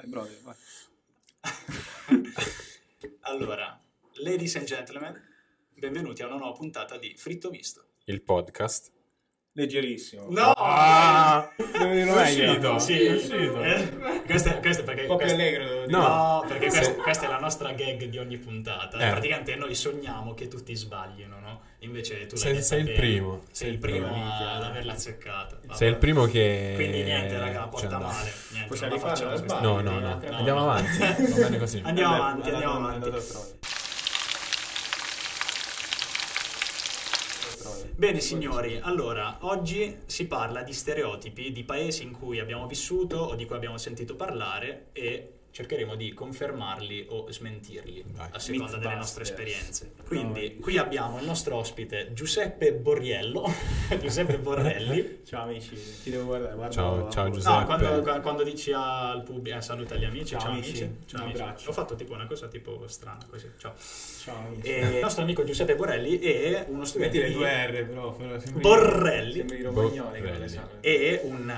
Vai, brother, vai. allora, ladies and gentlemen, benvenuti a una nuova puntata di Fritto Misto. Il podcast. Leggerissimo. No! Ah! Devo dirlo È meglio. uscito, Sì, è uscito. Eh, questo, questo è perché... Un po' più questo- allegro. No. No, perché questa, questa è la nostra gag di ogni puntata. Eh. Praticamente noi sogniamo che tutti sbaglino, no? Invece tu Sei- sei il primo. Sei il primo Minchia. ad averla azzeccata. Vabbè. Sei il primo che... Quindi niente, raga, porta andava. male. Niente, Possiamo rifarla, No, no, no. Andiamo avanti. Va bene così. Andiamo avanti, andiamo avanti. andato a troia. Andato a troia. Bene signori, allora, oggi si parla di stereotipi di paesi in cui abbiamo vissuto o di cui abbiamo sentito parlare e cercheremo di confermarli o smentirli Vai. a seconda delle Mythbusters. nostre esperienze. Quindi No. qui abbiamo il nostro ospite Giuseppe Borriello, Giuseppe Borrelli. Ciao amici, ti devo guardare. guarda Ciao, ciao, voce. Giuseppe. No, quando, quando dici al pubblico, eh, saluta gli amici, ciao, Ciao, amici, amici. ciao Un amici. abbraccio. Ho fatto tipo una cosa tipo strana così, ciao. Ciao amici. E il nostro amico Giuseppe Borrelli è uno studente Metti le di- due R però. Borrelli. Sembri romagnoli che Borrelli. le sanno. è un,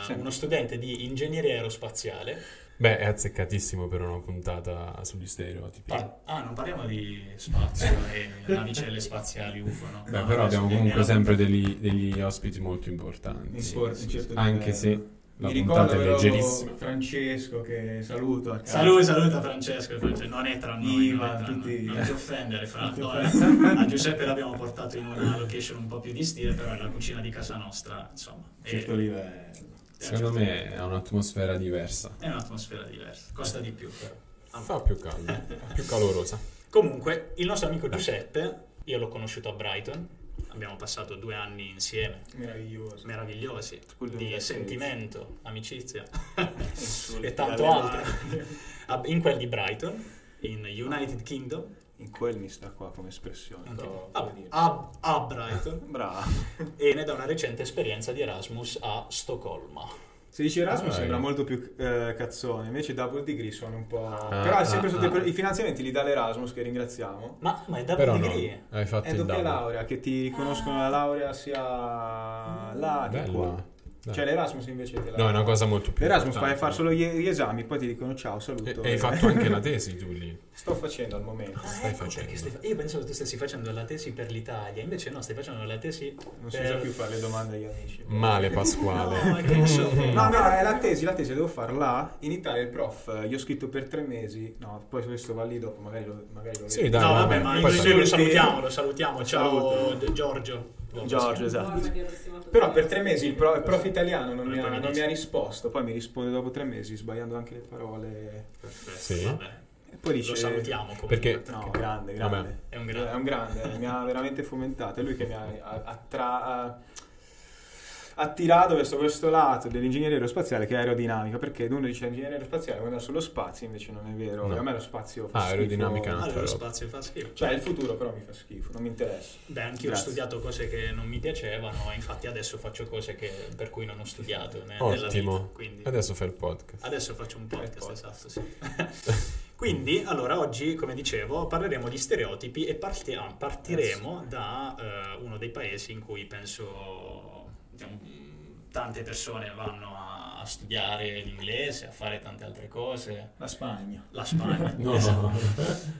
uh, Sì. uno studente di ingegneria aerospaziale. Beh, è azzeccatissimo per una puntata sugli stereotipi. Pa- ah, non parliamo di spazio e navicelle spaziali UFO, no? Beh, No, però abbiamo comunque sempre degli, degli ospiti molto importanti. Impor- un certo Anche se la Mi puntata ricordo è leggerissima. Francesco che saluto a casa. Saluta, saluta Francesco, Francesco, non è tra noi, Ivan, non, è tra noi. tutti- non ti offendere Fra, no, eh. a Giuseppe l'abbiamo portato in una location un po' più di stile, però è la cucina di casa nostra, insomma, certo è, livello. Secondo me è un'atmosfera diversa. è un'atmosfera diversa, costa di più però. Ah, Fa più caldo, più calorosa. Comunque, il nostro amico Giuseppe, io l'ho conosciuto a Brighton, abbiamo passato due anni insieme, Meraviglioso. meravigliosi, di sentimento, amicizia e tanto altro. mani. A- In quel di Brighton, in United Kingdom, In quel mi sta qua come espressione. però, a, a- a Brighton, Bravo. e ne da una recente esperienza di Erasmus a Stoccolma. Se dici Erasmus Ah, sembra eh. molto più eh, cazzone, invece Double Degree suona un po'... Ah, Però ah, sotto ah. i finanziamenti li dà l'Erasmus, che ringraziamo. Ma, ma è double Però no, degree? hai fatto È doppia double. laurea, che ti riconoscono la laurea sia là che qua. Dai. Cioè l'Erasmus invece te la... No, è una cosa molto più L'Erasmus fai fare solo gli, gli esami, poi ti dicono ciao, saluto. e hai fatto anche la tesi tu lì. Sto facendo al momento. Ah, stai ecco facendo? stai fa- Io pensavo tu stessi facendo la tesi per l'Italia, invece no, stai facendo la tesi Non si per... usa più fare le domande agli amici. Male Pasquale. No, so. No, no, è la tesi, la tesi devo fare là. In Italia il prof, eh, io ho scritto per tre mesi. No, poi questo va lì dopo, magari lo, magari lo Sì, vedo. dai, no, vabbè, vabbè, ma poi lo salutiamo, lo salutiamo. Ciao Saluto. Giorgio. Giorgio, esatto. Però per tre mesi il, pro- il prof italiano non mi, ha, non mi ha risposto, poi mi risponde dopo tre mesi sbagliando anche le parole. Perfetto, Sì. vabbè. E poi dice... Lo salutiamo comunque. Perché- No, grande, Vabbè. grande. È un grande. È un grande, mi ha veramente fomentato. È lui che mi ha ha attirato verso questo lato dell'ingegneria aerospaziale che è aerodinamica. Perché uno dice ingegneria aerospaziale guarda sullo spazio, invece non è vero. No. A me lo spazio fa Ah, schifo. aerodinamica no. Ah, Altra lo spazio fa schifo. Cioè, il futuro però mi fa schifo, non mi interessa. Beh, anch'io ho Grazie. studiato cose che non mi piacevano, e infatti adesso faccio cose che- per cui non ho studiato vita. Ottimo. Quindi Adesso fai il podcast. adesso faccio un podcast, podcast. esatto, sì. Quindi, allora, oggi, come dicevo, parleremo di stereotipi e partia- partiremo da eh, uno dei paesi in cui penso diciamo, tante persone vanno a, studiare l'inglese, a fare tante altre cose. La Spagna. La Spagna. No. Esatto.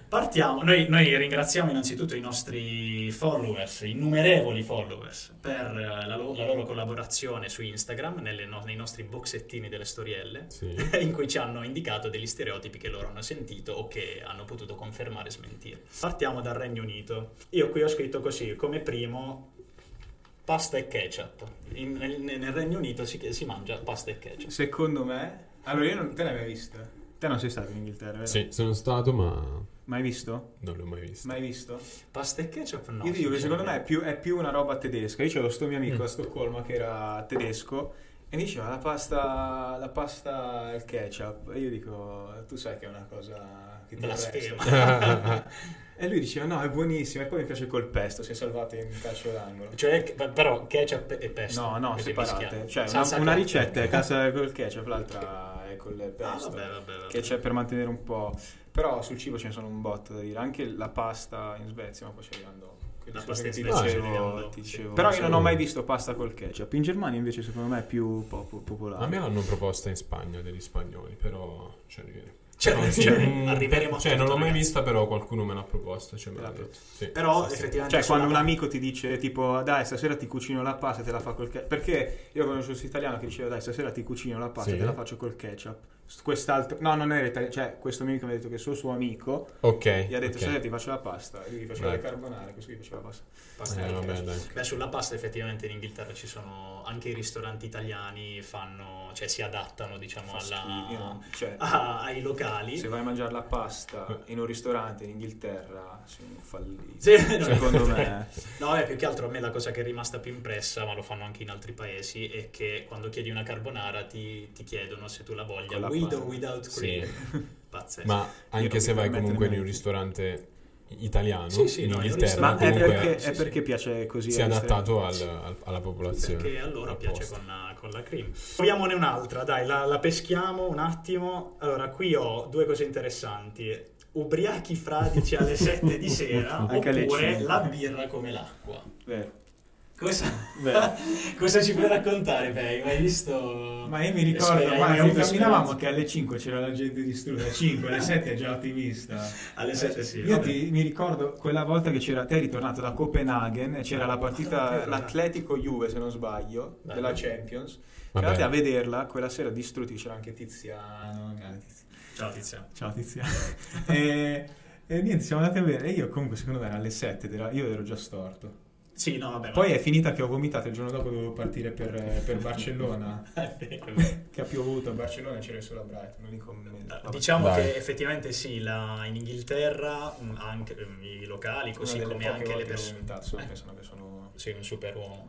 Partiamo, noi, noi ringraziamo innanzitutto i nostri followers, innumerevoli followers, per eh, la, lo- la loro collaborazione su Instagram, nelle no- nei nostri boxettini delle storielle, Sì. in cui ci hanno indicato degli stereotipi che loro hanno sentito o che hanno potuto confermare e smentire. Partiamo dal Regno Unito. Io qui ho scritto così, come primo, pasta e ketchup. In- nel, nel Regno Unito si, si mangia pasta e ketchup. Secondo me... Allora, io non te l'hai mai vista? Te non sei stato in Inghilterra, vero? Sì, sono stato, ma Mai visto? non l'ho mai visto. Mai visto? Pasta e ketchup no. Io dico che secondo me è più, è più una roba tedesca. Io c'avevo sto mio amico Mm. a Stoccolma che era tedesco e mi diceva la pasta, la pasta e il ketchup. E io dico, tu sai che è una cosa ti Blasfema. E lui diceva no, è buonissima. E poi mi piace col pesto, si è salvato in calcio d'angolo. Cioè, però ketchup e pesto. No, no, separate. Cioè, una, una ricetta è casa col ketchup, l'altra è col Ah, pesto. vabbè, vabbè, vabbè. Che c'è per mantenere un po'. Però sul cibo ce ne sono un botto da dire. Anche la pasta in Svezia, ma poi ci arriviamo dopo. La pasta ti Svezia ci dicevo- arriviamo ti dicevo. Però io non ho mai visto pasta col ketchup. In Germania invece secondo me è più po- po- popolare. A me l'hanno proposta in Spagna degli spagnoli, però Cioè, Cioè, sì, cioè, mm, arriveremo a Cioè, tutto, non l'ho mai ragazzi. vista, però qualcuno me l'ha proposto. Cioè, me l'ha l'ha detto. Sì, Però sì, effettivamente Cioè, quando un amico ti dice tipo dai stasera ti cucino la pasta e te la fa col ketchup. Perché io conosco questo italiano che diceva dai stasera ti cucino la pasta Sì. e te la faccio col ketchup. Quest'altro, no, non era italiano, cioè questo mio amico mi ha detto che il suo, suo amico Ok. gli ha detto ok. stasera ti faccio la pasta e lui gli faceva Dai. le carbonare, questo gli faceva la pasta. pasta Eh, vabbè. Beh, sulla pasta effettivamente in Inghilterra ci sono anche i ristoranti italiani fanno, cioè si adattano diciamo schifo, alla, cioè, a- ai locali. se vai a mangiare la pasta in un ristorante in Inghilterra sei un fallito. Sì, no, Secondo me. No, è più che altro a me la cosa che è rimasta più impressa, ma lo fanno anche in altri paesi, è che quando chiedi una carbonara ti, ti chiedono se tu la voglia la with or without Sì. cream. Pazzesco. Ma anche se vai comunque in un ristorante italiano, Sì, sì, in no, Inghilterra, Ma è perché, sì, è sì. perché piace così si è adattato al- al- alla popolazione. Perché a loro piace con la, con la cream. Proviamone un'altra, dai, la, la peschiamo un attimo. Allora, qui ho due cose interessanti. Ubriachi fradici alle 7 di sera oppure 5. la birra come l'acqua. Vero. Cosa, cosa ci puoi raccontare, Pei? Hai visto? Ma io mi ricordo, ma camminavamo che alle 5 c'era la gente distrutta, alle 5, alle 7 è già ottimista. Alle 7 sì. Io vabbè. ti- mi ricordo quella volta che c'era te ritornato da Copenaghen e c'era la partita, Vero, l'Atletico Juve se non sbaglio, Bello. della Champions. Vabbè. Andate a vederla, quella sera distrutti, c'era anche Tiziano. grande Tiziano. Ciao Tizia. Ciao Tiziano. e, e niente, siamo andati a vedere. E io comunque secondo me era alle 7, ed era- io ero già storto. Sì, no, vabbè. Poi è finita che ho vomitato il giorno dopo dovevo partire per, per Barcellona. ma... che ha piovuto a Barcellona e c'era solo a Brighton, non li commento. Vabbè. Diciamo Dai. che effettivamente sì, la- in Inghilterra anche i locali, così come anche le che ho persone. vomitato, solo pensano che sono... Sei un super uomo.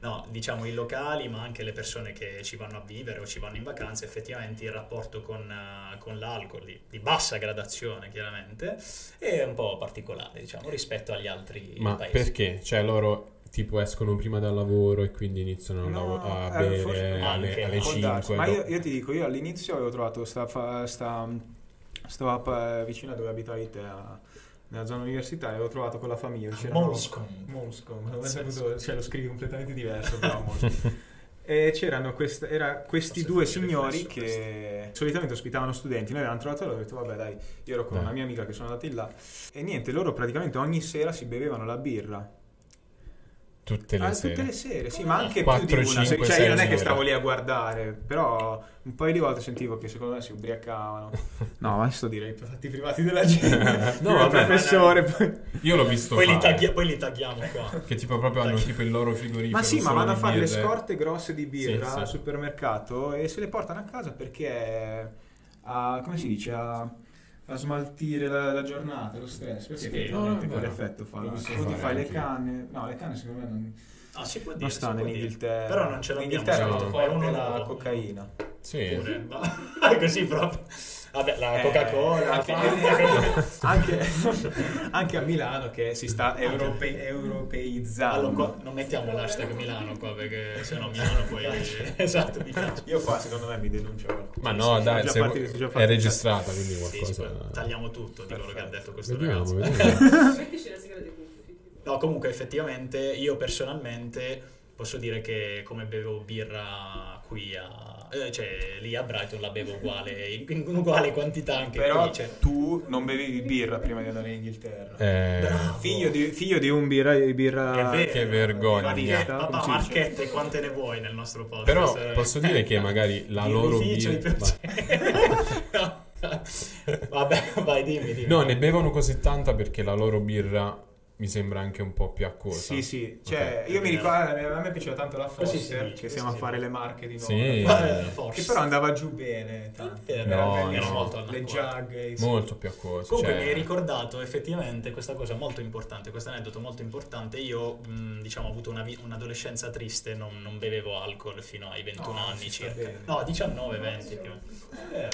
no, diciamo i locali, ma anche le persone che ci vanno a vivere o ci vanno in vacanza, effettivamente il rapporto con, eh, con l'alcol di, di bassa gradazione, chiaramente, è un po' particolare, diciamo, rispetto agli altri Ma paesi. perché? Cioè loro tipo escono prima dal lavoro e quindi iniziano a No, lav- a eh, bere forse- alle, alle può 5. Ma io, io ti dico, io all'inizio avevo trovato sta, sta, stavo a- vicino a dove abitavi te, a- nella zona universitaria, avevo trovato con la famiglia. c'erano- Molscom. Molscom, non saputo- cioè lo scrivi completamente diverso, però Molscom. E c'erano quest- era questi Forse due signori che solitamente ospitavano studenti. Noi avevamo trovato loro e ho detto, vabbè, dai, io ero con Dai. una mia amica che sono andati là. E niente, loro praticamente ogni sera si bevevano la birra. Tutte le Ah, sere. tutte le sere, sì, ma anche Quattro, più di una. cioè, io non è che stavo lì a guardare, però un paio di volte sentivo che secondo me si ubriacavano. No, sto direi per fatti privati della gente. No, vabbè, professore. poi- Io l'ho visto Poi li, fare. tagghi- poi li tagghiamo qua. Che tipo proprio hanno tipo il loro frigorifero. Ma sì, ma vanno a fare le scorte grosse di birra Sì, sì. al supermercato e se le portano a casa perché a, come si dice, a, a smaltire la, la giornata, lo stress. Perché Sì, effettivamente no, quell'effetto fa. Fai le canne. No, le canne secondo me non, Ah, si può dire. non stanno in dire. Inghilterra. Però non ce in l'abbiamo. Inghilterra no. Fai forte uno la cocaina. Sì. Pure, ma- così proprio. Vabbè, la Eh, Coca-Cola, la anche, anche, anche a Milano che si sta europe- europeizzando. Allora, qua- non mettiamo l'hashtag Milano qua perché se no Milano poi esatto mi piace. Io qua secondo me mi denuncio qualcuno. Ma Sì, no, sì, dai, già se- sono già è registrata, quindi Sì, sì, qualcosa... poi tagliamo tutto di quello che ha detto questo Vediamo, ragazzo. vediamo. Mettici la sigla. No, comunque effettivamente io personalmente posso dire che come bevo birra qui a eh, cioè lì a Brighton la bevo uguale in, in uguale quantità anche Però qui, cioè. tu non bevevi birra prima di andare in Inghilterra. Eh, Bravo. Figlio di, figlio di un birra, di birra È vero. che vergogna. Marchette, Come papà, dice? marchette, quante ne vuoi nel nostro podcast? Però Eh, posso dire che magari la loro birra... piaceri. Vabbè, vai, dimmi, dimmi. No, ne bevono così tanta perché la loro birra mi sembra anche un po' più acquosa. Sì, sì, cioè Ok. io mi ricordo, a me piaceva tanto la Foster, dice, che così siamo a si fare le marche di nuovo. Sì. Eh, Che forse. però andava giù bene, Era No, no. molto Le jug, Molto più acquosa. Comunque cioè- mi hai ricordato effettivamente questa cosa molto importante, questo aneddoto molto importante. Io, mh, diciamo, ho avuto una vi- un'adolescenza triste, non, non bevevo alcol fino ai 21 No, anni circa. bene. No, 19, 20 più. Eh,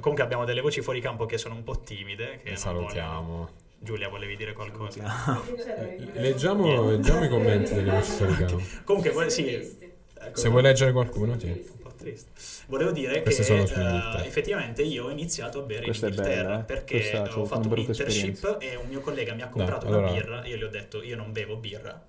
comunque abbiamo delle voci fuori campo che sono un po' timide. Che Le non vogliono- salutiamo. Giulia, volevi dire qualcosa? Leggiamo, leggiamo i commenti delle fuori campo. Comunque, vuoi- sì. ecco. Se vuoi leggere qualcuno, sì. un po' triste. Volevo dire Queste che eh, sull'Inghilterra. effettivamente io ho iniziato a bere Questa in Inghilterra bella, eh. perché Questa ho fatto un internship e un mio collega mi ha comprato allora- una birra. Io gli ho detto io non bevo birra.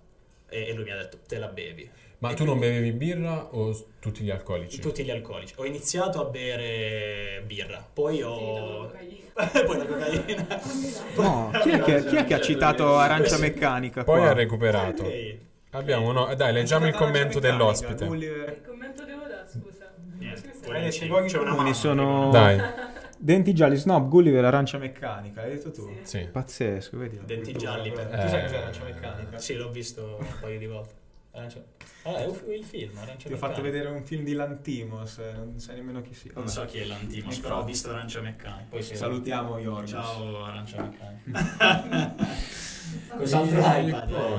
e, e lui mi ha detto te la bevi. Ma E tu non bevevi birra o tutti gli alcolici? Tutti gli alcolici. Ho iniziato a bere birra, poi ho... poi la cocaina. No, chi è che, chi è che ha citato arancia meccanica Poi qua? ha recuperato. Ok. Abbiamo, no, dai, leggiamo il commento dell'ospite. Che commento devo dare, scusa? Niente, Eh, sono- Dai, Denti gialli, Snob, Gulliver, arancia meccanica, l'hai detto tu? Sì. Pazzesco, vedi? Denti gialli per- Tu sai Eh. cos'è arancia meccanica? Sì, l'ho visto un paio di volte. Arancia- Ah, è un- il film, Arancia Ti ho fatto vedere un film di Lantimos, eh, non sai nemmeno chi sia. Non so chi è l'Antimos, però ho visto Arancia Meccanica. Salutiamo Yorgos. Ciao Arancia Meccanica. Cos'altro hai?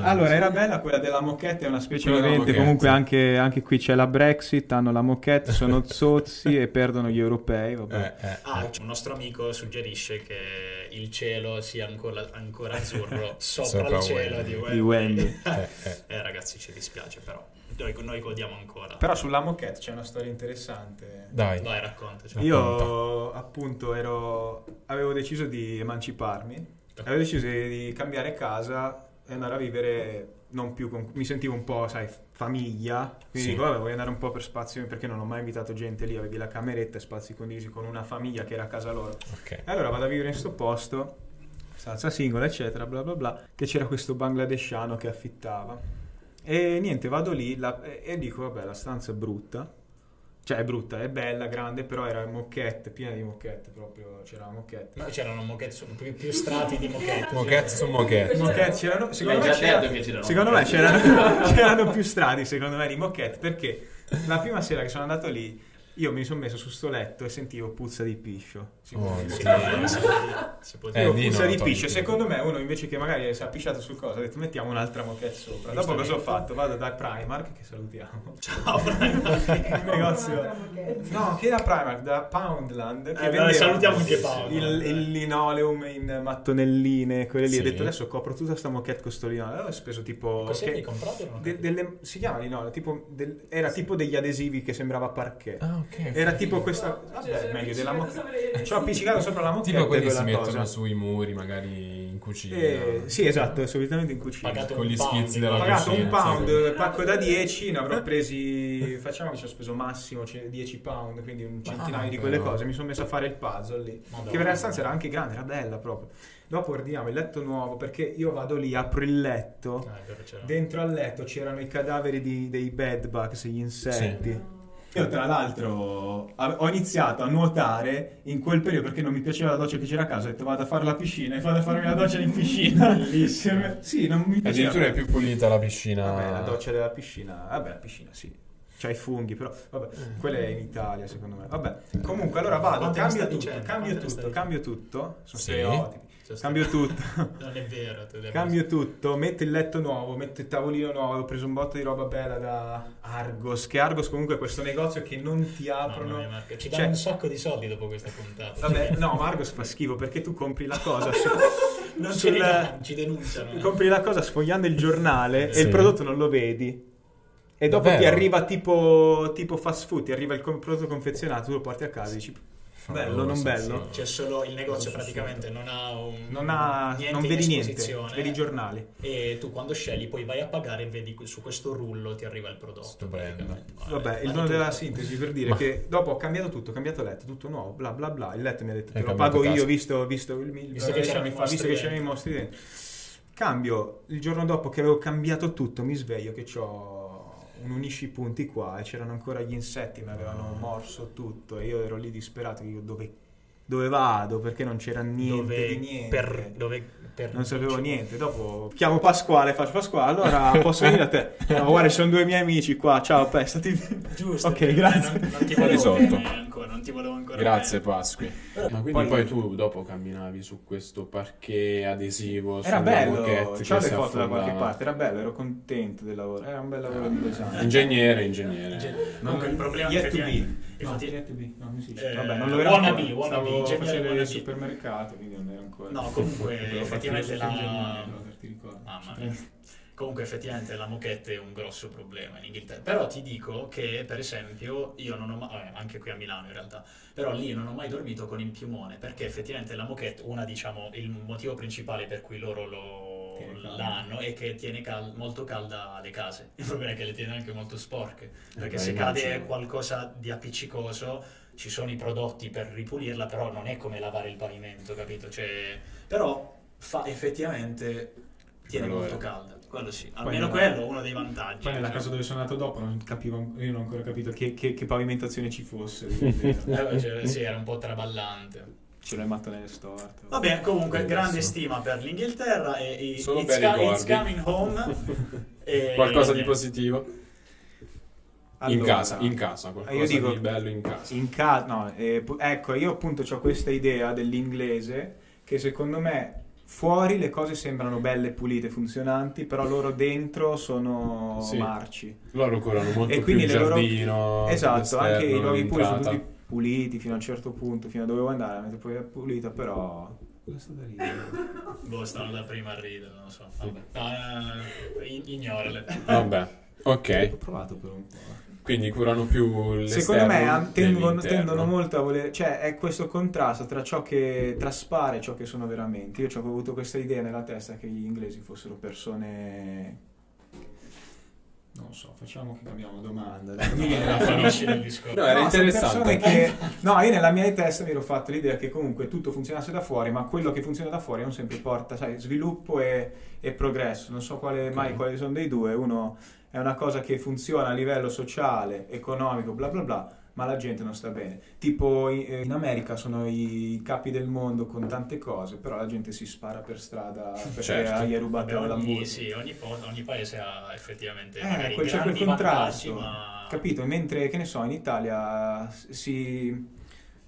Allora, era bella quella della moquette, è una specie di evento. moquette. Comunque anche, anche qui c'è la Brexit, hanno la moquette, sono zozzi e perdono gli europei. Vabbè. Eh, eh, Ah, un nostro amico suggerisce che il cielo sia ancora, ancora azzurro sopra, Sopra il cielo Wembley. di. Di Wembley. Eh, eh. Eh, ragazzi, ci dispiace però. Noi, noi godiamo ancora. Però sulla moquette c'è una storia interessante. Dai. Vai, raccontaci. Io appunto ero, avevo deciso di emanciparmi, avevo deciso di cambiare casa e andare a vivere non più con, mi sentivo un po', sai, famiglia, quindi Sì. dico, vabbè, voglio andare un po' per spazio perché non ho mai invitato gente lì, avevi la cameretta, spazi condivisi con una famiglia che era a casa loro. Ok. E allora vado a vivere in sto posto, stanza singola, eccetera, bla bla bla, che c'era questo bangladesciano che affittava. E niente, vado lì la- e, e dico, vabbè, la stanza è brutta. Cioè è brutta, è bella, grande, però era moquette, piena di moquette proprio, c'era la moquette. No, c'erano moquette, sono più, più strati di moquette. Moquette su moquette. Moquette c'erano, secondo L'hai me, già c'era- detto che c'erano secondo me c'erano, c'erano più strati secondo me di moquette perché la prima sera che sono andato lì io mi sono messo su sto letto e sentivo puzza di piscio. Si può Oh. Sì, si può dire, può dire. Eh, di puzza no, di piscio. Secondo me uno invece che magari si è appisciato su cosa ha detto mettiamo un'altra moquette sopra. Dopo cosa ho fatto? Vado da Primark che salutiamo. Ciao, Il negozio. No, che da Primark, da Poundland. Che Eh, dai, salutiamo anche Paolo. Il, il linoleum in mattonelline, quelle lì. Sì. Ho detto adesso copro tutta sta moquette con sto linoleum. Allora ho speso tipo. Cos'è che- hai comprato? De- delle- si chiama linoleum, tipo del- era tipo degli adesivi che sembrava parquet. Ah, ok. Era tipo questa. Vabbè, meglio della moquette. Ci ho appiccicato sopra la moquette. Tipo quelli che si mettono cosa. sui muri, magari in cucina. Eh, sì, esatto, solitamente in cucina. Pagato Con un gli pound, schizzi della Ho pagato cucina, un pound, sì. pacco da 10, ne avrò presi, facciamo che ci ho speso massimo cioè, 10 pound, quindi un centinaio Ah, di quelle però. cose, mi sono messo a fare il puzzle lì, Madonna. che per la stanza era anche grande, era bella proprio. Dopo ordiniamo il letto nuovo, perché io vado lì, apro il letto, Ah, dentro al letto c'erano i cadaveri di- dei bedbugs, gli insetti. Io tra l'altro ho iniziato a nuotare in quel periodo perché non mi piaceva la doccia che c'era a casa, ho detto vado a fare la piscina e vado a farmi la doccia in piscina. Bellissimo. Sì, non mi piaceva. Addirittura è più pulita la piscina. Vabbè, la doccia della piscina. Vabbè, la piscina sì. C'ha i funghi, però vabbè, quella è in Italia secondo me. Vabbè, comunque allora vado, Quante cambio tutto, cambio tutto, cambio tutto. Sono Sì. stereotipi. Cioè, Cambio tutto. Non è vero. Cambio tutto, metto il letto nuovo, metto il tavolino nuovo, ho preso un botto di roba bella da Argos, che Argos comunque è questo negozio che non ti aprono. Mia, Marco, Ci Cioè- danno un sacco di soldi dopo questa puntata. Vabbè, no, ma Argos fa schifo perché tu compri la cosa su- non sul- danno, ci denunciano. eh. compri la cosa sfogliando il giornale e Sì. il prodotto non lo vedi. E dopo ti Davvero? arriva tipo, tipo fast food, ti arriva il prodotto confezionato, tu lo porti a casa e dici bello, non bello. C'è solo il negozio praticamente non ha un Non, ha, niente non in vedi niente, vedi i giornali. e tu quando scegli poi vai a pagare e vedi su questo rullo ti arriva il prodotto Stupendo. praticamente. Vabbè, il dono della sintesi per dire Ma- che dopo ho cambiato tutto, ho cambiato letto, tutto nuovo, bla bla bla. Il letto mi ha detto te lo pago io, visto, visto, il, il Visto che c'erano fa, mostri visto che dentro. c'erano i mostri dentro. Cambio, il giorno dopo che avevo cambiato tutto, mi sveglio che ho un unisci punti qua e c'erano ancora gli insetti, mi avevano morso tutto e io ero lì disperato, io dove, dove vado? Perché non c'era niente dove, di niente. per, dove, per Non sapevo niente, dopo chiamo Pasquale, faccio Pasquale, allora posso venire a te? No, guarda, ci sono due miei amici qua, ciao, pe, stati... giusto Ok, grazie. non, non ti volevo ancora non ti volevo ancora Grazie bene. Pasqui. Ma quindi Poi- poi, tu dopo camminavi su questo parquet adesivo Era bello, c'ho le si foto da qualche parte, era bello, ero contento del lavoro, era un bel lavoro di due anni. Ingegnere, ingegnere. Cioè, comunque il problema Yet to be. No, infatti- yet to be, no, non esiste. Eh, Vabbè, non lo era wannabe, ancora. wannabe, Stavo ingegnere facendo il wannabe. supermercato, quindi non era ancora. No, comunque, effettivamente la- ingegnere, Robert, ti ricordi? Mamma mia. Comunque effettivamente la moquette è un grosso problema in Inghilterra. Però ti dico che per esempio io non ho mai, eh, anche qui a Milano in realtà, però lì non ho mai dormito con il piumone perché effettivamente la moquette, una diciamo il motivo principale per cui loro lo, l'anno e che tiene cal- molto calda le case. Il problema è che le tiene anche molto sporche, perché beh, se cade immagino. qualcosa di appiccicoso ci sono i prodotti per ripulirla, però non è come lavare il pavimento, capito? Cioè, però fa effettivamente tiene Quello molto è. calda, quello sì. Almeno nella- quello è uno dei vantaggi. Poi nella Cioè, casa dove sono andato dopo non capivo, io non ho ancora capito che, che- che pavimentazione ci fosse. eh, cioè, sì, era un po' traballante. Ce l'hai mattonelle storte. Vabbè, comunque, Adesso. grande stima per l'Inghilterra e i- Solo it's, ricordi. it's coming home. E- Qualcosa di positivo? in Allora, casa, in casa, qualcosa io dico- di bello in casa. In casa, no, eh, ecco, io appunto ho questa idea dell'inglese che secondo me fuori le cose sembrano belle, pulite, funzionanti, però loro dentro sono Sì. marci. Loro curano molto E più quindi il le loro- giardino. esatto, anche i luoghi puliti sono tutti puliti fino a un certo punto, fino a dove vuoi andare, la metro poi è pulita, però... Cosa sta da ridere? Boh, stanno da prima a ridere, non lo so. Vabbè. No, no, no, ignorale. Vabbè, ok. Ho provato per un po'. Quindi curano più l'esterno Secondo me an- tendono, tendono molto a voler, cioè è questo contrasto tra ciò che traspare e ciò che sono veramente. Io ci ho avuto questa idea nella testa che gli inglesi fossero persone. Non so, facciamo che cambiamo domanda. Mi viene il discorso. No, era No, interessante. che- no, io nella mia testa mi ero fatto l'idea che comunque tutto funzionasse da fuori, ma quello che funziona da fuori non sempre porta, sai, sviluppo e, e progresso. Non so quale, mai quali sono dei due. Uno è una cosa che funziona a livello sociale, economico, bla bla bla, ma la gente non sta bene. Tipo in, eh, in America sono i capi del mondo con tante cose, però la gente si spara per strada perché Certo. gli è rubato Vabbè, la musica. sì, ogni, ogni paese ha effettivamente Eh, quel- c'è quel contrasto, ma... capito? Mentre, che ne so, in Italia si...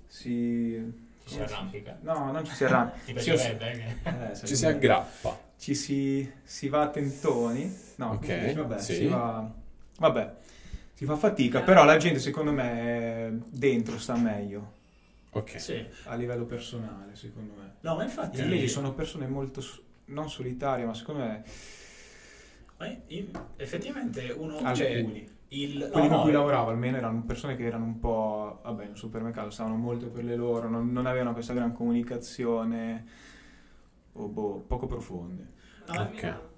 si Ci si arrampica. No, non ci si arrampica. Piacerebbe? eh, che- eh, Ci si aggrappa. Ci si, si va a tentoni. No, Ok, dice? vabbè, sì. si va... Vabbè, si fa fatica, però la gente secondo me dentro sta meglio Ok. Sì. a livello personale, secondo me. No, ma infatti... Gli inglesi sono persone molto, non solitarie, ma secondo me Ma in- effettivamente uno... Cioè, alcuni. il... Quelli no, con cui no, lavoravo almeno erano persone che erano un po', vabbè, in un supermercato stavano molto per le loro, non, non avevano questa gran comunicazione, o boh, poco profonde. no, Ok.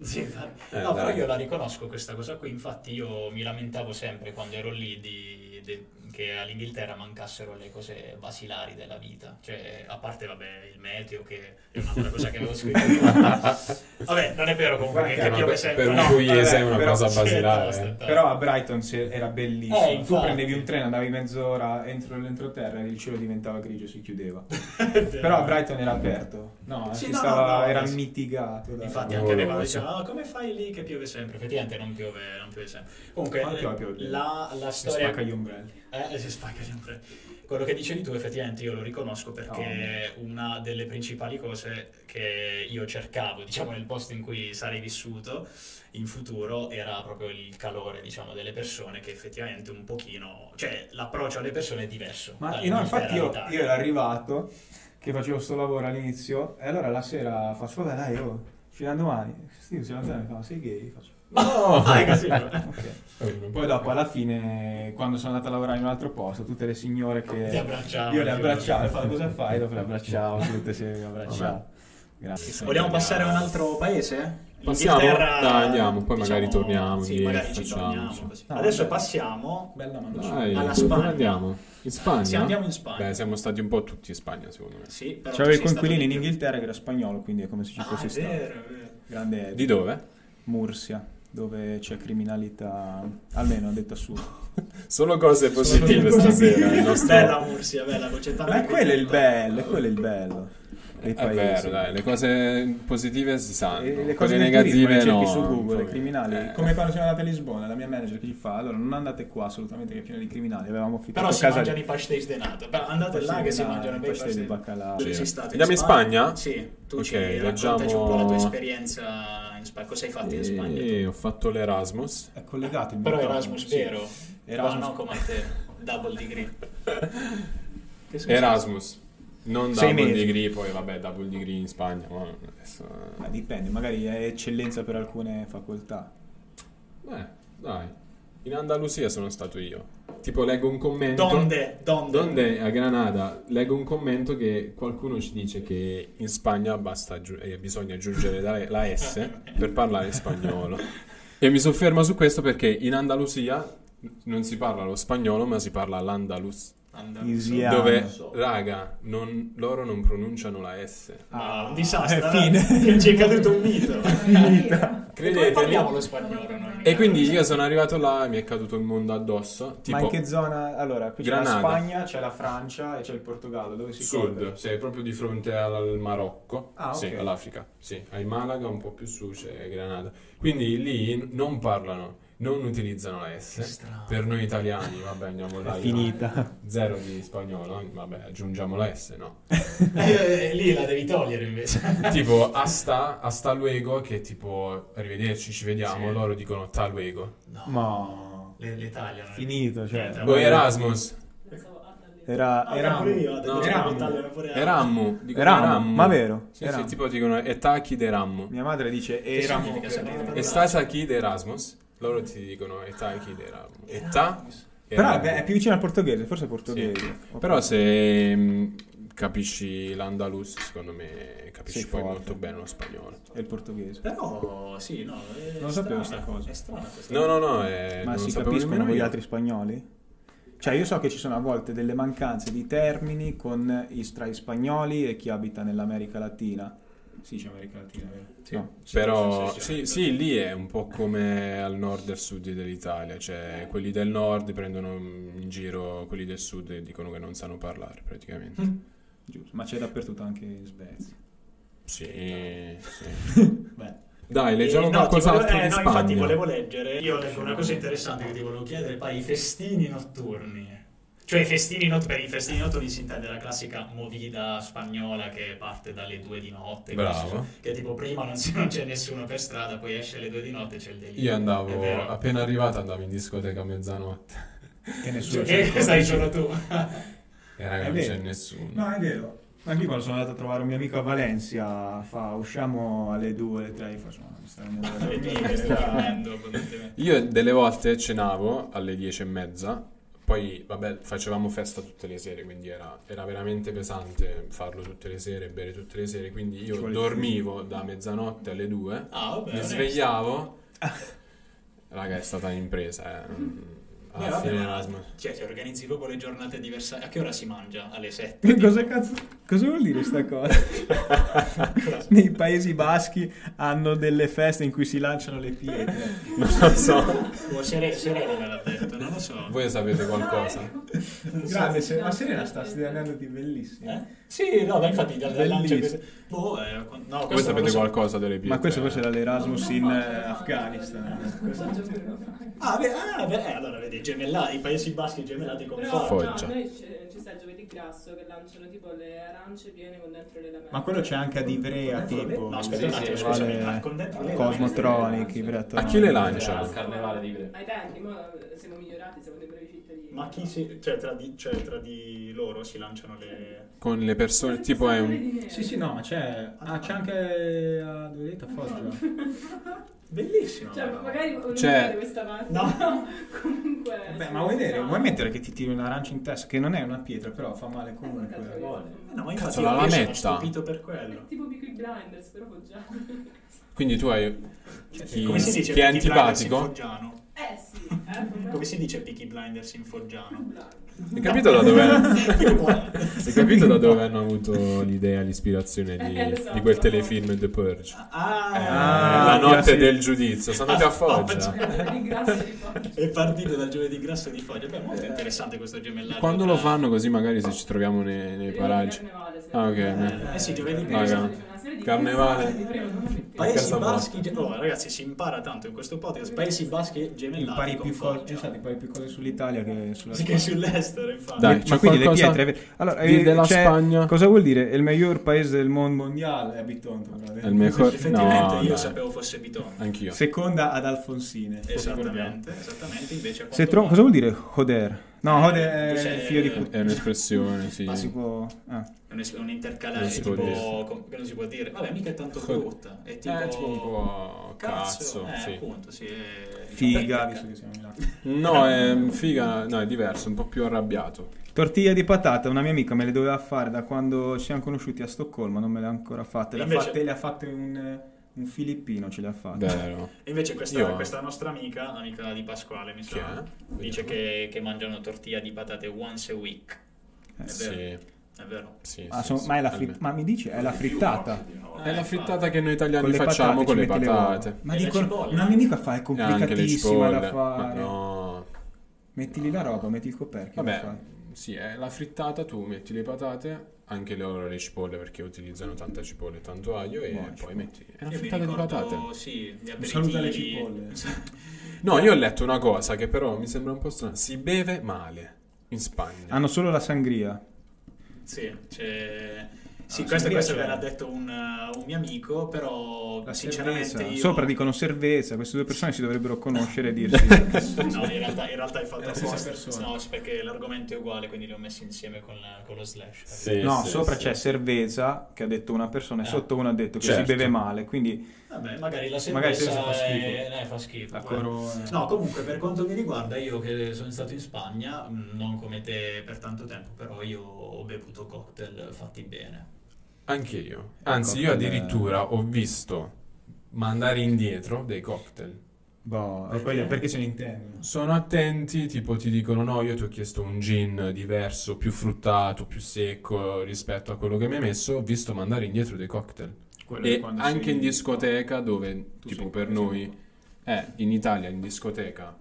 Sì. Eh, no, però io la riconosco questa cosa qui, infatti io mi lamentavo sempre quando ero lì di- de- che all'Inghilterra mancassero le cose basilari della vita, cioè a parte vabbè il meteo che è un'altra cosa che avevo scritto. vabbè, non è vero comunque che, piove per, sempre. per un no, pugliese vabbè, è una però- cosa basilare. eh. tosta. Però a Brighton era bellissimo, Eh, tu prendevi un treno, andavi mezz'ora entro l'entroterra e il cielo diventava grigio e si chiudeva. Però a Brighton era aperto, no, Sì, si no, stava- no, no, era sì. mitigato. da- Infatti Oh, anche a me quando lo so. dicevano "Ah, come fai lì che piove sempre? Effettivamente non piove, non piove sempre. Comunque piove, piove. la, la storia... spacca gli ombrelli. Eh, si spacca sempre. Quello che dicevi tu effettivamente io lo riconosco perché una delle principali cose che io cercavo, diciamo, nel posto in cui sarei vissuto in futuro era proprio il calore, diciamo, delle persone che effettivamente un pochino, cioè l'approccio alle persone è diverso. Ma no, infatti io, io ero arrivato che facevo sto lavoro all'inizio e allora la sera faccio, vabbè dai, oh, fino a domani. Si alza e mi fa, sei gay? Faccio, No! Ah, è così. ok. Poi dopo alla fine, quando sono andato a lavorare in un altro posto, tutte le signore che... Ti abbracciavo. Io le abbracciavo, e fa, cosa fai? Dopo le abbracciavo, tutte se mi abbracciavo. Grazie. Vogliamo passare a un altro paese? Passiamo? Inghilterra, Dai, andiamo, poi magari torniamo Sì, indietro, magari ci torniamo. No, Adesso vabbè. passiamo Bella mano. Dai, Alla Spagna. andiamo? In Spagna? Sì, andiamo in Spagna. Beh, siamo stati un po' tutti in Spagna, secondo me. Sì, però C'avevo il coinquilino in. Inghilterra che era spagnolo, quindi è come se ci Ah, fosse è stato. vero, è vero. Grande. Di dove? Mursia, dove c'è criminalità, almeno detta su. Solo cose positive cose stasera. nostro- Bella Mursia, bella Concetta. Ma è quello il bello, è quello il bello. Dei È paesi. vero, dai, le cose positive si sanno. E le cose turismo, negative le cerchi no. su Google, le criminali. eh. Come quando siamo andati a Lisbona, la mia manager che ci fa, allora non andate qua assolutamente che è pieno di criminali, avevamo affittato Però si casa mangiano i pastéis de nata. Andate là che si mangiano bei pastel di pastéis. baccalà. Sì. stato? Andiamo in Spagna? Sì, tu Ok, ci raccontaci un po' la tua esperienza in Spagna. Cosa hai fatto in Spagna? tu? E ho fatto l'Erasmus. È collegato il Però Erasmus sì. vero? Erasmus. No, no, come a te. Double degree. Erasmus. Non mesi. degree, poi vabbè, double degree in Spagna. ma adesso... Ma dipende, magari è eccellenza per alcune facoltà. Beh, dai. In Andalusia sono stato io. Tipo leggo un commento. Donde? Donde? Donde a Granada leggo un commento che qualcuno ci dice che in Spagna basta aggiu- eh, bisogna aggiungere la, la S per parlare spagnolo. E mi soffermo su questo perché in Andalusia non si parla lo spagnolo, ma si parla l'andalus. Andalus. Isiano. Dove, raga, non- loro non pronunciano la S. Ah, un è disastro. fine. eh? Ci è caduto un mito. Finita. E come parliamo Credetemi. lo spagnolo noi? E quindi io sono arrivato là e mi è caduto il mondo addosso. Tipo, Ma in che zona? Allora, qui c'è la Granada. Spagna, c'è la Francia e c'è il Portogallo. Dove si Sud, collega? sei proprio di fronte al Marocco, Ah, ok. sì, all'Africa, sì, hai Malaga, un po' più su c'è Granada. Quindi lì non parlano, non utilizzano la S. Per noi italiani, vabbè, andiamo là. È finita. Zero di spagnolo, vabbè, aggiungiamo la S, no? Eh, lì la devi togliere invece. tipo hasta, hasta luego, che tipo arrivederci, ci vediamo, Sì. loro dicono ta luego. No. Ma Le, le tagliano. finito, cioè. Niente, O Erasmus. Era, Ah, era pure io, No, Erammu, Erammu. ma vero? Sì, sì, tipo dicono etaki de Erammu. Mia madre dice? Sapete? Estás aquí de Erasmus? Loro ti dicono età de Erasmus. Età? Però beh, è più vicino al portoghese, forse è portoghese. Però se mh, capisci l'andalus, secondo me capisci Sei poi forte. molto bene lo spagnolo. È il portoghese. Però, sì, no. È Non lo sapevo strana, sta cosa. È strana questa No, no, no, eh, Ma non si capiscono gli altri spagnoli? Cioè, io so che ci sono a volte delle mancanze di termini con i, tra i spagnoli e chi abita nell'America Latina. Sì, c'è America Latina, vero? Sì. No. Però Sì, sì, lì è un po' come al nord e al sud dell'Italia, cioè quelli del nord prendono in giro quelli del sud e dicono che non sanno parlare praticamente. Mm. Giusto. Ma c'è dappertutto anche in Svezia. Sì, sì. Beh. Dai, leggiamo Eh, no, qualcos'altro eh, di no, Spagna. infatti volevo leggere. Io leggo una cosa interessante che ti volevo chiedere, poi i festini notturni. Cioè i festini notturni, per i festini notturni si intende la classica movida spagnola che parte dalle due di notte. Bravo. Che tipo prima non, si- non c'è nessuno per strada, poi esce alle due di notte e c'è il delirio. Io andavo, appena arrivato andavo in discoteca a mezzanotte. Che nessuno Cioè, che stai solo tu? E raga, È non vero. c'è nessuno. No, è vero. Anche quando sono andato a trovare un mio amico a Valencia, fa usciamo alle 2, alle 3, fa insomma, mi sta venendo da E tu dormire. che stai finendo abbondantemente. Io delle volte cenavo alle dieci e mezza, poi vabbè facevamo festa tutte le sere, quindi era, era veramente pesante farlo tutte le sere, bere tutte le sere, quindi io dormivo da mezzanotte alle due, Ah, vabbè. mi svegliavo, raga è stata un'impresa, eh. Alla vabbè, Erasmus. Cioè, ti organizzi proprio le giornate diverse. A che ora si mangia? Alle 7? Che cosa cazzo? Cosa vuol dire sta cosa? Nei Paesi Baschi hanno delle feste in cui si lanciano le pietre. Non lo so, O Sere- Serena me l'ha detto, non lo so. voi sapete qualcosa? Grande, se- ma Serena sta andandoti bellissimo. Eh? Sì, no, ma infatti dal lancio questo- Boh, eh, no, Voi sapete so. qualcosa delle pietre? Ma questo forse era l'Erasmus in eh, Afghanistan. Ah, beh, ah, beh, eh, allora vedi, gemellati, i Paesi Baschi gemellati con Però Foggia. No, noi ci sta il giovedì grasso che lanciano tipo le arance piene con dentro le lamelle. Ma quello c'è anche ad Ivrea, tipo. No, aspetta un sì, attimo, sì, scusami, vale- ma con dentro le Cosmotronic, Ivrea A chi le lancia? Al carnevale di Ivrea. Ai tempi, mo siamo migliorati, siamo dei bravi cittadini. Ma chi si... Cioè tra, di, cioè, tra di loro si lanciano le... Con le persone, tipo è un... Sì, sì, no, ma c'è. Ah, c'è anche a dove dite, a Foggia. Bellissimo. Cioè, magari non Cioè- vedete questa parte. No. Comunque. Beh, ma vuoi vedere? Vuoi mettere che ti tiri un'arancia in testa? Che non è una pietra, però fa male Eh, comunque. Eh, no, ma infatti Cazzo, io la io sono lametta. stupito per quello. È tipo Peaky Blinders, però foggiano. Quindi tu hai... Chi, Come si dice chi è antipatico? foggiano? Eh sì, eh, Come si dice Peaky Blinders in foggiano? Hai capito da dove... Hai capito da dove hanno avuto l'idea, l'ispirazione di, Eh, so, di quel telefilm The Purge? Ah, la notte sì. del giudizio, sono andati a Foggia. Di foggia. È partito dal giovedì grasso di Foggia. Beh, molto interessante questo gemellaggio. Quando tra- lo fanno così magari se ci troviamo nei, nei paraggi. Ah, ok. Eh, sì, giovedì grasso. Serie di Carnevale. di prima. Paesi baschi, ge- oh, ragazzi, si impara tanto in questo podcast. Paesi baschi gemellati Impari più, Foggia. esatto, impari più cose sull'Italia che sulla Sì, che sull'estero, infatti. Dai, ma quindi le qualcosa pietre. Allora, di- eh, della c'è- Spagna? Cosa vuol dire? Il miglior paese del mondo mondiale è Bitonto. È il mejor- Effettivamente No, io dai. sapevo fosse Bitonto. Anch'io. Seconda ad Alfonsine. Esattamente, esattamente. Invece a tro- cosa vuol dire joder? No, Ode è il figlio di È puttana. un'espressione, sì. Ma si può... ah. Un, es- un intercalare tipo com- che non si può dire. Vabbè, mica è tanto Sì. brutta. È tipo, Eh, tipo un po' cazzo. cazzo, eh, sì. appunto, sì. è- Figa, Beh, visto che siamo a Milano. No, è figa, no, è diverso, un po' più arrabbiato. Tortiglia di patata, una mia amica me le doveva fare da quando ci siamo conosciuti a Stoccolma, non me le ha ancora fatte. Le, ha Invece- fatte, le ha fatte un, un filippino, ce le ha fatte. Vero. E invece questa, Io- questa nostra amica, amica di Pasquale, mi sa, è? dice che, che mangiano tortilla di patate once a week. Eh, È Sì, vero, è vero. sì, Ah, sì, son- sì, ma, è la almeno. frit- ma mi dici, è la frittata? È la frittata che noi italiani Con le facciamo patate con le metti le patate. Ma E le dicono, cipolle. una mia amica fa, è le complicatissima da cipolle. Ma fare. no. Metti lì la roba, metti il coperchio. Vabbè, sì, è la frittata, tu metti le patate, anche loro le cipolle perché utilizzano tanta cipolla e tanto aglio e Buona poi cipolla. metti... È una mi frittata di ricordo, patate. Sì, saluto alle cipolle. No, io ho letto una cosa che però mi sembra un po' strana. Si beve male in Spagna. Hanno solo la sangria. Sì, c'è... Sì, Ah, questo, questo ve l'ha detto un, uh, un mio amico, però La sinceramente io... Sopra dicono cerveza, queste due persone si dovrebbero conoscere e dirsi No, in realtà, in realtà hai fatto apposta. persona. No, perché l'argomento è uguale, quindi li ho messi insieme con, la- con lo slash. Sì, No, sì, sopra sì. c'è cerveza che ha detto una persona e Eh. sotto uno ha detto che Certo. si beve male, quindi Vabbè, magari la cerveza fa schifo. è- eh, fa schifo. corona. No, comunque per quanto mi riguarda, io che sono stato in Spagna, mh, non come te per tanto tempo, però io ho bevuto cocktail fatti bene. Anche io. Anzi, io addirittura ho visto mandare indietro dei cocktail. Boh, Perché? perché? se ne intendono? Sono attenti, tipo ti dicono no, io ti ho chiesto un gin diverso, più fruttato, più secco rispetto a quello che mi hai messo, ho visto mandare indietro dei cocktail. Quello E anche sei- in discoteca dove, Tu tipo per noi, eh, in Italia in discoteca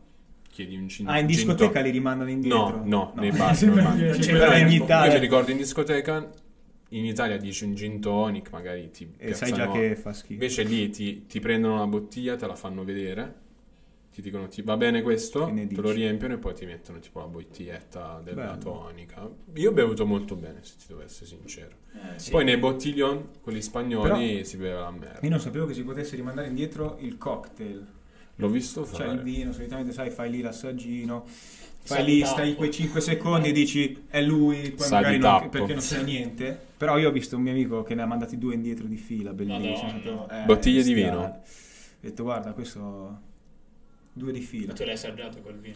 chiedi un gin Ah, in discoteca tonic. li rimandano indietro? No, no, nei bar Non c'è però in Io Italia mi ricordo in discoteca, in Italia dici un gin tonic, magari ti e sai già che fa schifo. Invece lì ti, ti prendono una bottiglia, te la fanno vedere, ti dicono ti va bene questo, te lo riempiono e poi ti mettono tipo la bottiglietta della Bello. tonica. Io ho bevuto molto bene, se ti devo essere sincero. Eh, sì. Poi nei bottiglion, quelli spagnoli, si beve la merda. Io non sapevo che si potesse rimandare indietro il cocktail. L'ho visto Cioè fare. il vino, solitamente sai, fai lì l'assaggino, fai Sali lì, stai quei 5 secondi e dici è lui, poi Sali magari non, perché non sai niente. Però io ho visto un mio amico che ne ha mandati due indietro di fila, bellissimo. Madonna. Eh, Bottiglie di vino? Ho detto guarda, questo due di fila. Ma tu l'hai assaggiato quel vino?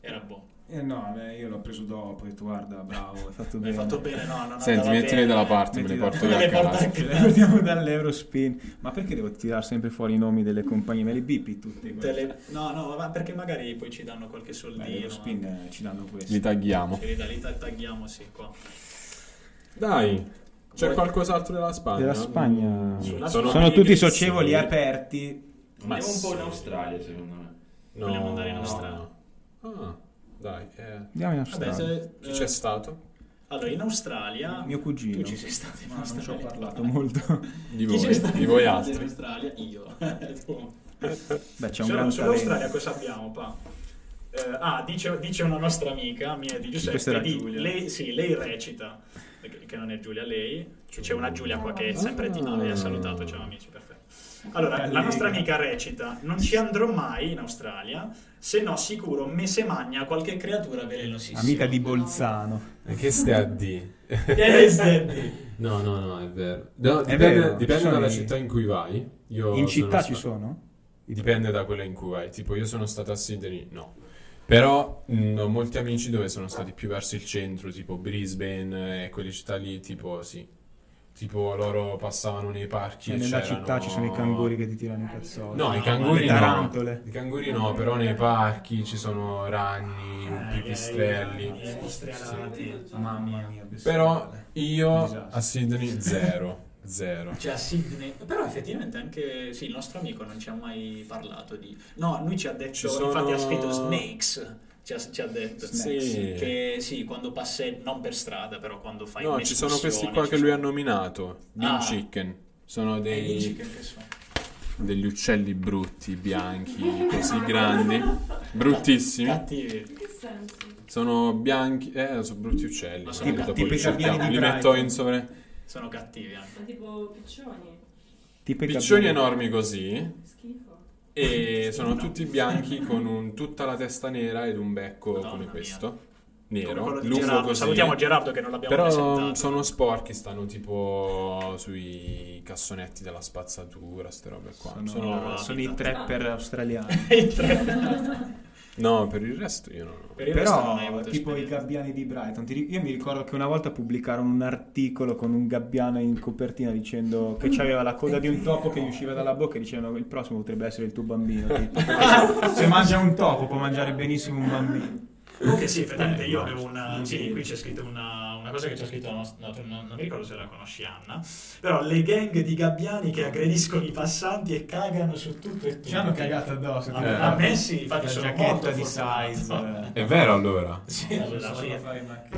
Era buono. Eh no, beh, io l'ho preso dopo, ho detto guarda, bravo, hai fatto Hai bene. fatto bene, no, non Senti, bene. dalla parte, me le da- porto io a casa. portiamo dall'Eurospin. Ma perché devo tirare sempre fuori i nomi delle compagnie? Me li bipi tutte? Te le- No, no, ma perché magari poi ci danno qualche Beh, soldino. L'Eurospin eh, ci danno questo. Li tagghiamo. Li, li tagghiamo, sì, qua. Dai, c'è Vuoi- qualcos'altro della Spagna? Della Spagna. Sono, Sono tutti socievoli aperti. Ma Andiamo un po' in. Australia, secondo me. No, Vogliamo andare in no. Australia? Ah, dai. eh. Andiamo in Vabbè, Australia. se, Chi eh, c'è stato? allora, in Australia... Mio cugino. Tu ci sei stato in Ma non ci ho Australia? parlato molto. Di Chi voi, stato di in voi Australia? altri. In Australia? Io. Beh, c'è un Su- gran Sull'Australia cosa abbiamo, pa? Eh, ah, dice, dice una nostra amica, mia di Giuseppe, Questa era di- Giulia. lei, sì, lei recita, che non è Giulia, lei, c'è una Giulia qua che è sempre di no, lei ha salutato, ciao amici, perfetto. Allora, la nostra amica recita, non ci andrò mai in Australia, se no sicuro me se magna qualche creatura velenosissima. Amica di Bolzano. E che stai a di? Che stendi? No, no, no, è vero. No, È dipende vero, dipende dalla i- città in cui vai. Io In sono città sta- ci sono? Dipende da quella in cui vai. Tipo, io sono stato a Sydney, no. Però mh, ho molti amici dove sono stati più verso il centro, tipo Brisbane e quelle città lì, tipo sì. Tipo loro passavano nei parchi Cioè, e nella c'erano- città ci sono i canguri che ti tirano i cazzoli. No, i No, canguri le no. tarantole. I canguri no, però nei parchi ci sono ragni, pipistrelli. Eh, pipistrellati. Mamma mia. Però io a Sydney zero, zero. Cioè a Sydney, però effettivamente anche sì, il nostro amico non ci ha mai parlato di... No, lui ci ha detto, Ci sono- infatti ha scritto Snakes, ci ha, ci ha detto Sì. che sì, quando passi, non per strada, però quando fai No, ci sono questi qua che lui ha sono- nominato. Bean Ah. chicken. Sono Eh, dei, che che sono? degli uccelli brutti, bianchi, così grandi, bruttissimi. Cattivi. In che senso? Sono bianchi, eh, sono brutti uccelli. Ma sono li cattivi i cerchiamo, Li metto in sovra... Sono cattivi anche. Ma tipo piccioni? Tipo Piccioni gabbiani. enormi così. Schifo. E sono tutti bianchi con un- tutta la testa nera ed un becco Madonna come mia. questo. come nero, di lungo Gerardo. così. Salutiamo Gerardo che non l'abbiamo Però presentato. sono sporchi, stanno tipo sui cassonetti della spazzatura, ste robe qua. Sono, Sono- sono i trapper australiani. I tre. No, per il resto io non Per il resto non hai Però, avuto tipo i gabbiani di Brighton. Io mi ricordo che una volta pubblicarono un articolo con un gabbiano in copertina dicendo che aveva la coda di un topo che gli usciva dalla bocca e dicevano che il prossimo potrebbe essere il tuo bambino. tipo. Se mangia un topo può mangiare benissimo un bambino. Comunque sì, effettivamente Eh, io avevo una... Sì, qui c'è scritto una, una cosa che c'è scritto... No, no, non, non mi ricordo se la conosci Anna. Però le gang di gabbiani che aggrediscono i passanti e cagano su tutto e tutto. Ci hanno cagato addosso. A, Eh. a me sì, infatti la sono molto di size. È vero allora? Sì, allora, sì.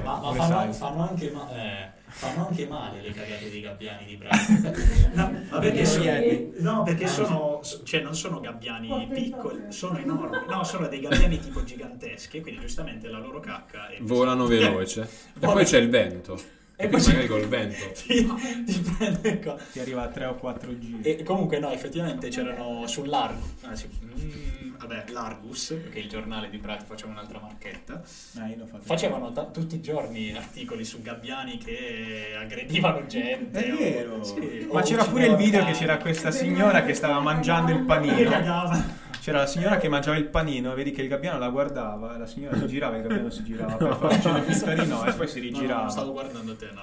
Ma, ma fanno, fanno anche ma- eh, fanno anche male le cagate dei gabbiani di Brighton. no, ma perché sono, no, perché sono, so- cioè non sono gabbiani piccoli, sono enormi. No, sono dei gabbiani tipo giganteschi, quindi giustamente la loro cacca è Volano veloce. E poi c'è il vento. E E poi magari col vento. ti, ti prende qua. Ti arriva a 3 o 4 giri. E comunque no, effettivamente c'erano sull'Argus, ah, sì, mm, vabbè, l'Argus, che è il giornale di Brighton, facciamo un'altra marchetta, Ah, facevano ta- tutti i giorni articoli su gabbiani che aggredivano gente. È o- vero. sì, Ma o c'era pure il video che c'era questa signora che stava mangiando il che panino. cagava. C'era la signora che mangiava il panino, vedi che il gabbiano la guardava, la signora si girava e il gabbiano si girava per farcelo finta di no e poi si No, no, rigirava. non stavo guardando te, no,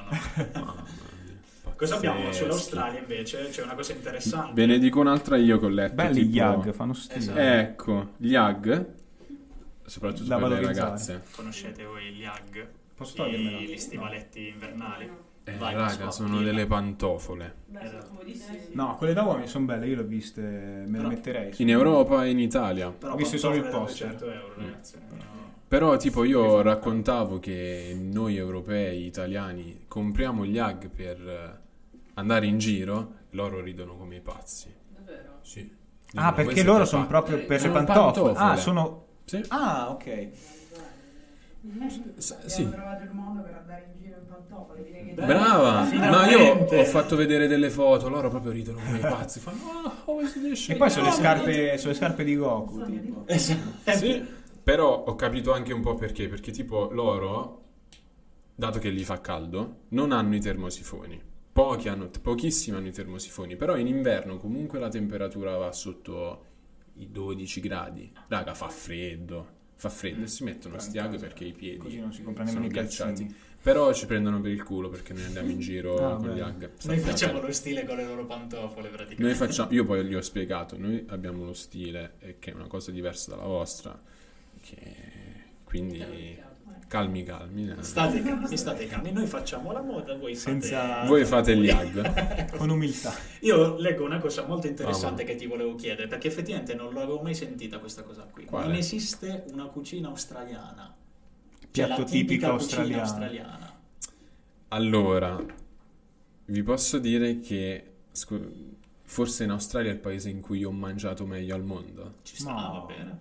no. Cosa abbiamo sull'Australia invece? C'è una cosa interessante. Ve ne dico un'altra io che ho letto. Belli tipo- gli Yag, fanno stile. Esatto. Ecco, gli Yag, soprattutto Da per le ragazze. Conoscete voi gli Yag? Posso I- togliermelo? Gli stivaletti invernali? Eh, Vai, raga, Scott, sono delle pantofole. Beh, sono comodissimi. No, quelle da uomini sono belle, io le ho viste, me le Però- metterei. In Europa e in Italia. Però Ho visto solo il poster. 200 euro, ragazzi. Però tipo io raccontavo che noi europei, italiani, compriamo gli Yag per eh, andare in giro, loro ridono come i pazzi. Davvero? Sì. Ah, Dicono, perché "Voi loro sono pazzi". proprio per Sono le pantofole. pantofole. Ah, sono... Sì. Ah, ok. S- Abbiamo sì. trovato il modo per andare in giro in pantofole. Direi che Brava! Finalmente! io ho fatto vedere delle foto, loro proprio ridono come i pazzi. Fanno, oh, come si riesce E poi sono le scarpe, sono le scarpe di Goku, tipo. Esatto. Sì, però ho capito anche un po' perché, perché tipo loro, dato che gli fa caldo, non hanno i termosifoni. Pochi hanno, pochissimi hanno i termosifoni, però in inverno comunque la temperatura va sotto i 12 gradi. Raga, fa freddo, fa freddo e si mettono sti Yag perché i piedi Così non si compra sono ghiacciati. Però ci prendono per il culo perché noi andiamo in giro Ah, con gli bene. Yag. Noi facciamo lo stile con le loro pantofole praticamente. Noi facciamo, io poi gli ho spiegato, noi abbiamo lo stile eh, che è una cosa diversa dalla vostra, che quindi calmi calmi. eh. State calmi, state calmi. Noi facciamo la moda, voi fate... Senza- Voi fate gli ag. Con umiltà. Io leggo una cosa molto interessante Ah, che ti volevo chiedere, perché effettivamente non l'avevo mai sentita questa cosa qui. Quale? Non esiste una cucina australiana. Cioè Piatto tipica tipico australiano. australiana. Allora, vi posso dire che scu- forse in Australia è il paese in cui ho mangiato meglio al mondo. Ci sta, No. va bene.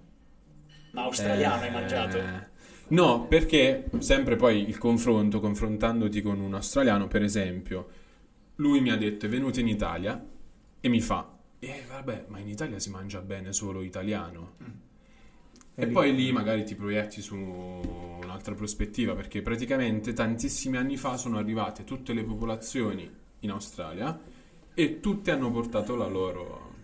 Ma australiano hai Eh, mangiato? No, perché sempre poi il confronto, confrontandoti con un australiano, per esempio, lui mi ha detto è venuto in Italia e mi fa, eh vabbè, ma in Italia si mangia bene solo italiano. E lì- poi lì magari ti proietti su un'altra prospettiva, perché praticamente tantissimi anni fa sono arrivate tutte le popolazioni in Australia e tutte hanno portato la loro,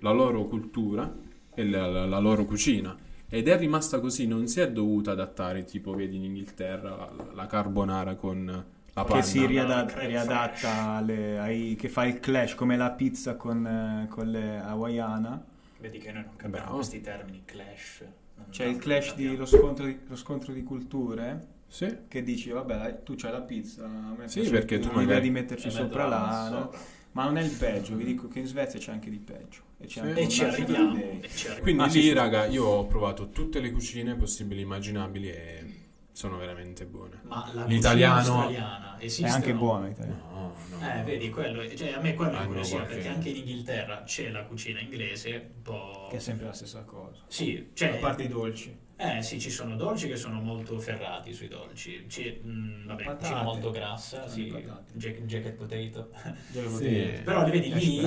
la loro cultura e la- la loro cucina. Ed è rimasta così, non si è dovuta adattare, tipo vedi in Inghilterra la, la carbonara con la panna. Che si riadatta, riadatta alle- ai- che fa il clash come la pizza con, eh, con le hawaiana. Vedi che noi non capiamo Bravo. questi termini, clash. Non- C'è non il clash di lo scontro di, lo scontro di culture Sì. che dici vabbè dai, tu c'hai la pizza, a me Sì, perché tu l'idea magari- di metterci sopra là, sopra. Ma non è il peggio, vi dico che in Svezia c'è anche di peggio e c'è Sì. anche E ci arriviamo. E ci arriviamo. Quindi Ah, lì, sì, raga, io ho provato tutte le cucine possibili e immaginabili e sono veramente buone. Ma la L'italiano- esiste È anche no? buono l'italiano. No, no. Eh, vedi, quello, cioè, a me quello incuriosiva qualche- perché anche in Inghilterra c'è la cucina inglese, un po'... Che è sempre la stessa cosa. Sì, cioè, a parte i dolci. Eh sì, ci sono dolci che sono molto ferrati sui dolci. C'è, mm, vabbè, Patate. cucina molto grassa, sì, jack, jacket potato. Sì. Però li vedi lì,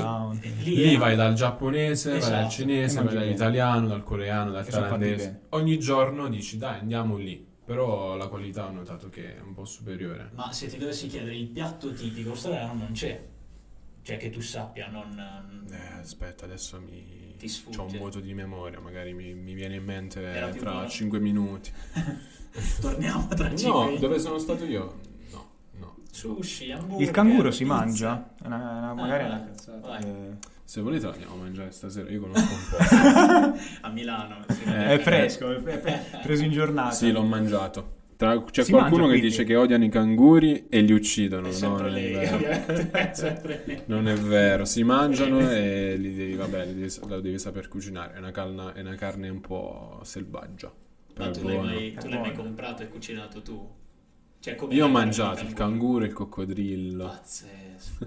lì, Lì vai dal giapponese, vai Esatto. dal cinese, E vai dall'italiano, dal coreano, dal thailandese. Ogni giorno dici dai andiamo lì. Però la qualità ho notato che è un po' superiore. Ma se ti dovessi chiedere il piatto tipico australiano non c'è. Cioè che tu sappia, non... Eh, aspetta, adesso mi... Ti sfugge. C'ho un vuoto di memoria, magari mi, mi viene in mente tra buono? 5 minuti. Torniamo tra No, cinque dove sono stato io? No, no. Sushi, hamburger, Il canguro si pizza. mangia? Una- una- magari è Ah, una cazzata. vai. Eh, Se volete andiamo a mangiare stasera, io conosco un po'. A Milano. sì. Eh, è fresco, è pre- preso in giornata. sì, l'ho mangiato. Tra- c'è Si qualcuno mangia, che quindi? dice che odiano i canguri e li uccidono. È No, non è lei. È lei. Non è vero, si mangiano e li devi, vabbè, li devi, lo devi saper cucinare. È una, calna- è una carne un po' selvaggia. Ma è tu l'hai mai, tu È l'hai mai comprato e cucinato tu? Cioè, come Io ho mangiato il canguro e il coccodrillo. Pazzesco.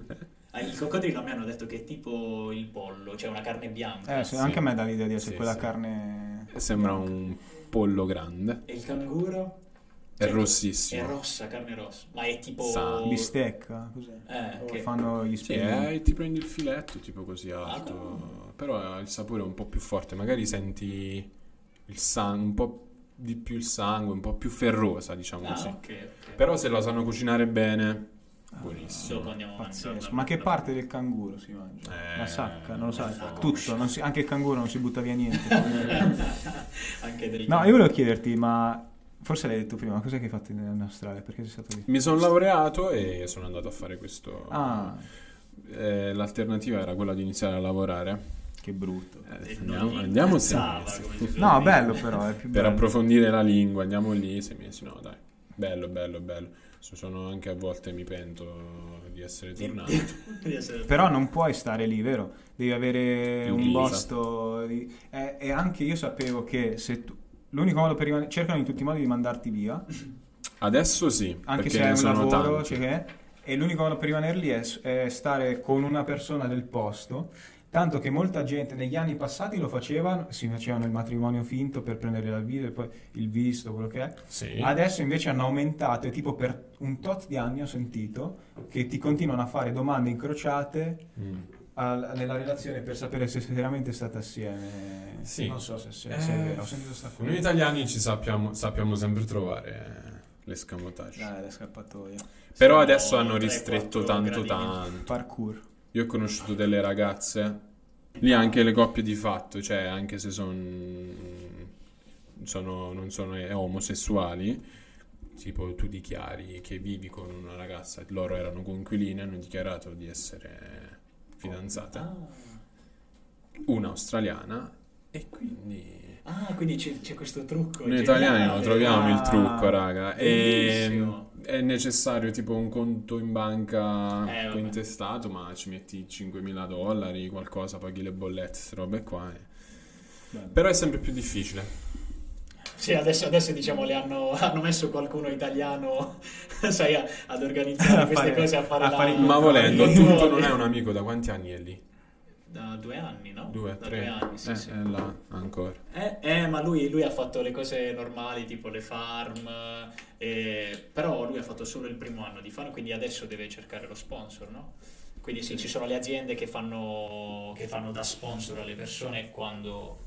Ah, il coccodrillo a me hanno detto che è tipo il pollo, cioè una carne bianca. Eh, sì, Sì. anche a me dà l'idea di essere Sì, quella sì. carne... Sembra un pollo grande. E il canguro? È Cioè, rossissimo. È rossa, carne rossa. Ma è tipo... Sa. Bistecca, cos'è? Eh, che- fanno gli Sì, spegni. eh, ti prendi il filetto tipo così Ah, alto. no. Però il sapore è un po' più forte. Magari senti il sangue, un po' di più il sangue, un po' più ferrosa, diciamo Ah, così. ok, ok. Però se la sanno cucinare bene, Ah, buonissimo. Pazzesco. Ma che parte del canguro si mangia? Eh, La sacca, non lo sai. la Tutto, non si- anche il canguro non si butta via niente. Anche del no, io volevo chiederti, ma forse l'hai detto prima, che hai fatto in, in Australia? Perché sei stato lì? Mi sono laureato e sono andato a fare questo. Ah, Eh, l'alternativa era quella di iniziare a lavorare. che brutto. Eh, andiamo, andiamo sei mesi. No, dire. bello però, è più Per bello. approfondire la lingua, andiamo lì sei mesi. No, dai. Bello, bello, bello. So- Sono anche a volte mi pento di essere tornato. Di essere- Però non puoi stare lì, vero? Devi avere un posto. di- E, e anche io sapevo che se tu. L'unico modo per rimanere. Cercano in tutti i modi di mandarti via, Adesso sì, anche se hai un lavoro. tanti. cioè e l'unico modo per rimanere lì è, è stare con una persona del posto. Tanto che molta gente negli anni passati lo facevano, si facevano il matrimonio finto per prendere la e poi il visto, quello che è. Sì. Adesso invece hanno aumentato e tipo per un tot di anni ho sentito che ti continuano a fare domande incrociate Mm. Al- nella relazione per sapere se veramente state assieme. Sì. Non so se, se, Eh, se è vero. Ho sentito sta cosa. Noi italiani ci sappiamo, sappiamo sempre trovare eh, l'escamotage. Dai, la scappatoia. Però adesso hanno 3-4 ristretto tanto gradini. tanto. Parkour. Io ho conosciuto delle ragazze, lì anche le coppie di fatto, cioè anche se son- sono, non sono eh, omosessuali, tipo tu dichiari che vivi con una ragazza, loro erano coinquiline, hanno dichiarato di essere fidanzate, Ah. una australiana e quindi... Ah, quindi c'è, c'è questo trucco. Noi italiani non troviamo il Ah, trucco, raga. E è necessario tipo un conto in banca Eh, cointestato, ma ci metti 5.000 dollari, qualcosa, paghi le bollette, queste robe qua. e- Bello. Però è sempre più difficile. Sì, adesso, adesso diciamo le hanno, hanno messo qualcuno italiano, sai, a- ad organizzare A queste fare- cose, a fare a la... fare i Ma volendo, tutto non è un amico, da quanti anni è lì? Da due anni, no? Due, da tre? due anni, sì, eh, sì. è là ancora. Eh, eh, ma lui, lui ha fatto le cose normali, tipo le farm, eh, però lui ha fatto solo il primo anno di farm, quindi adesso deve cercare lo sponsor, no? Quindi sì, ci sono le aziende che fanno, che fanno da sponsor alle persone quando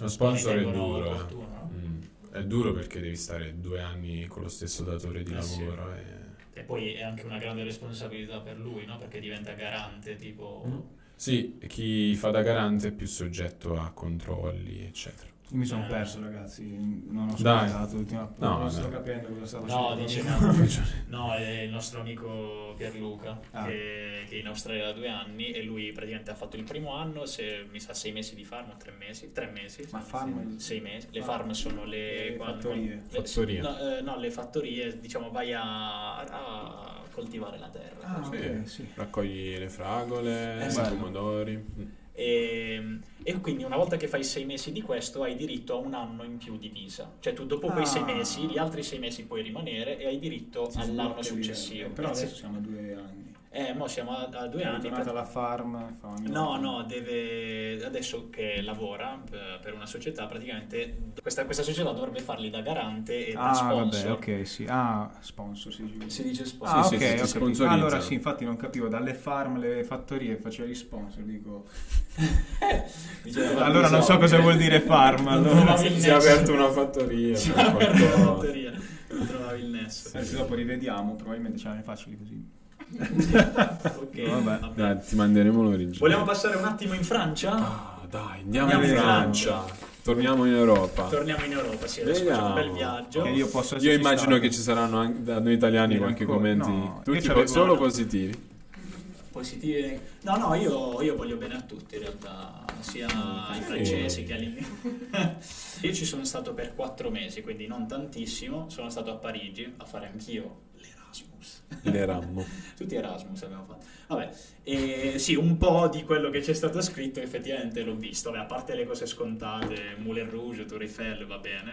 Lo sponsor è duro. opportuno, no? Mm. È duro perché devi stare due anni con lo stesso datore di Eh, sì. lavoro. e- E poi è anche una grande responsabilità per lui, no? Perché diventa garante, tipo... Mm. Sì, chi fa da garante è più soggetto a controlli, eccetera. Io mi sono Eh. perso, ragazzi. Non ho ascoltato l'ultima No, Non sto no. capendo cosa stavo No, facendo. dice no, è il nostro amico Pierluca Ah. che, che è in Australia da due anni e lui praticamente ha fatto il primo anno, se, mi sa sei mesi di farm o tre mesi, tre mesi. Ma farm- Sei mesi. Le farm sono le, Le quando- fattorie. le- Fattorie. No, eh, no, le fattorie, diciamo, vai a, a coltivare la terra. Ah, Sì. ok, sì. Raccogli le fragole, Eh, i pomodori. E, e quindi una volta che fai sei mesi di questo hai diritto a un anno in più di visa. Cioè tu dopo quei Ah. sei mesi, gli altri sei mesi puoi rimanere e hai diritto Si all'anno successivo. Però Eh, sì. adesso siamo a due anni. Eh, Eh, mo siamo a, a due È anni. ritornata per- alla farm. No, no, deve adesso che lavora per, per una società, praticamente questa, questa società dovrebbe farli da garante e da Ah, sponsor. vabbè, ok, sì. Ah, sponsor, sì. Si dice sponsor. Ah, Sì, ok, sì, sì, capito. sponsorizzano. Allora sì, infatti non capivo, dalle farm, le fattorie faceva gli sponsor, dico... Allora non so cosa vuol dire farm, allora... Si è aperto una fattoria. Si è qualcosa. una fattoria. Non trovavi il nesso. Adesso dopo rivediamo, probabilmente ce l'hanno facili così. Ok, Vabbè. vabbè. Dai, ti manderemo l'originale. Vogliamo passare un attimo in Francia? Ah, dai, andiamo, Andiamo in in Francia. Torniamo in Europa. Torniamo in Europa, sì, adesso facciamo un bel Vediamo. viaggio. Io posso Io immagino stato. che ci saranno anche da noi italiani Io qualche ancora- commenti, no, tutti po- solo positivi. Positivi. No, no, io, io voglio bene a tutti in realtà, sia ai francesi che agli inglesi. Io ci sono stato per quattro mesi, quindi non tantissimo. Sono stato a Parigi a fare anch'io l'Erasmus. Le rammo. Tutti Erasmus abbiamo fatto. Vabbè, e sì, un po' di quello che c'è stato scritto effettivamente l'ho visto. Vabbè, a parte le cose scontate, Moulin Rouge, Tour Eiffel, va bene,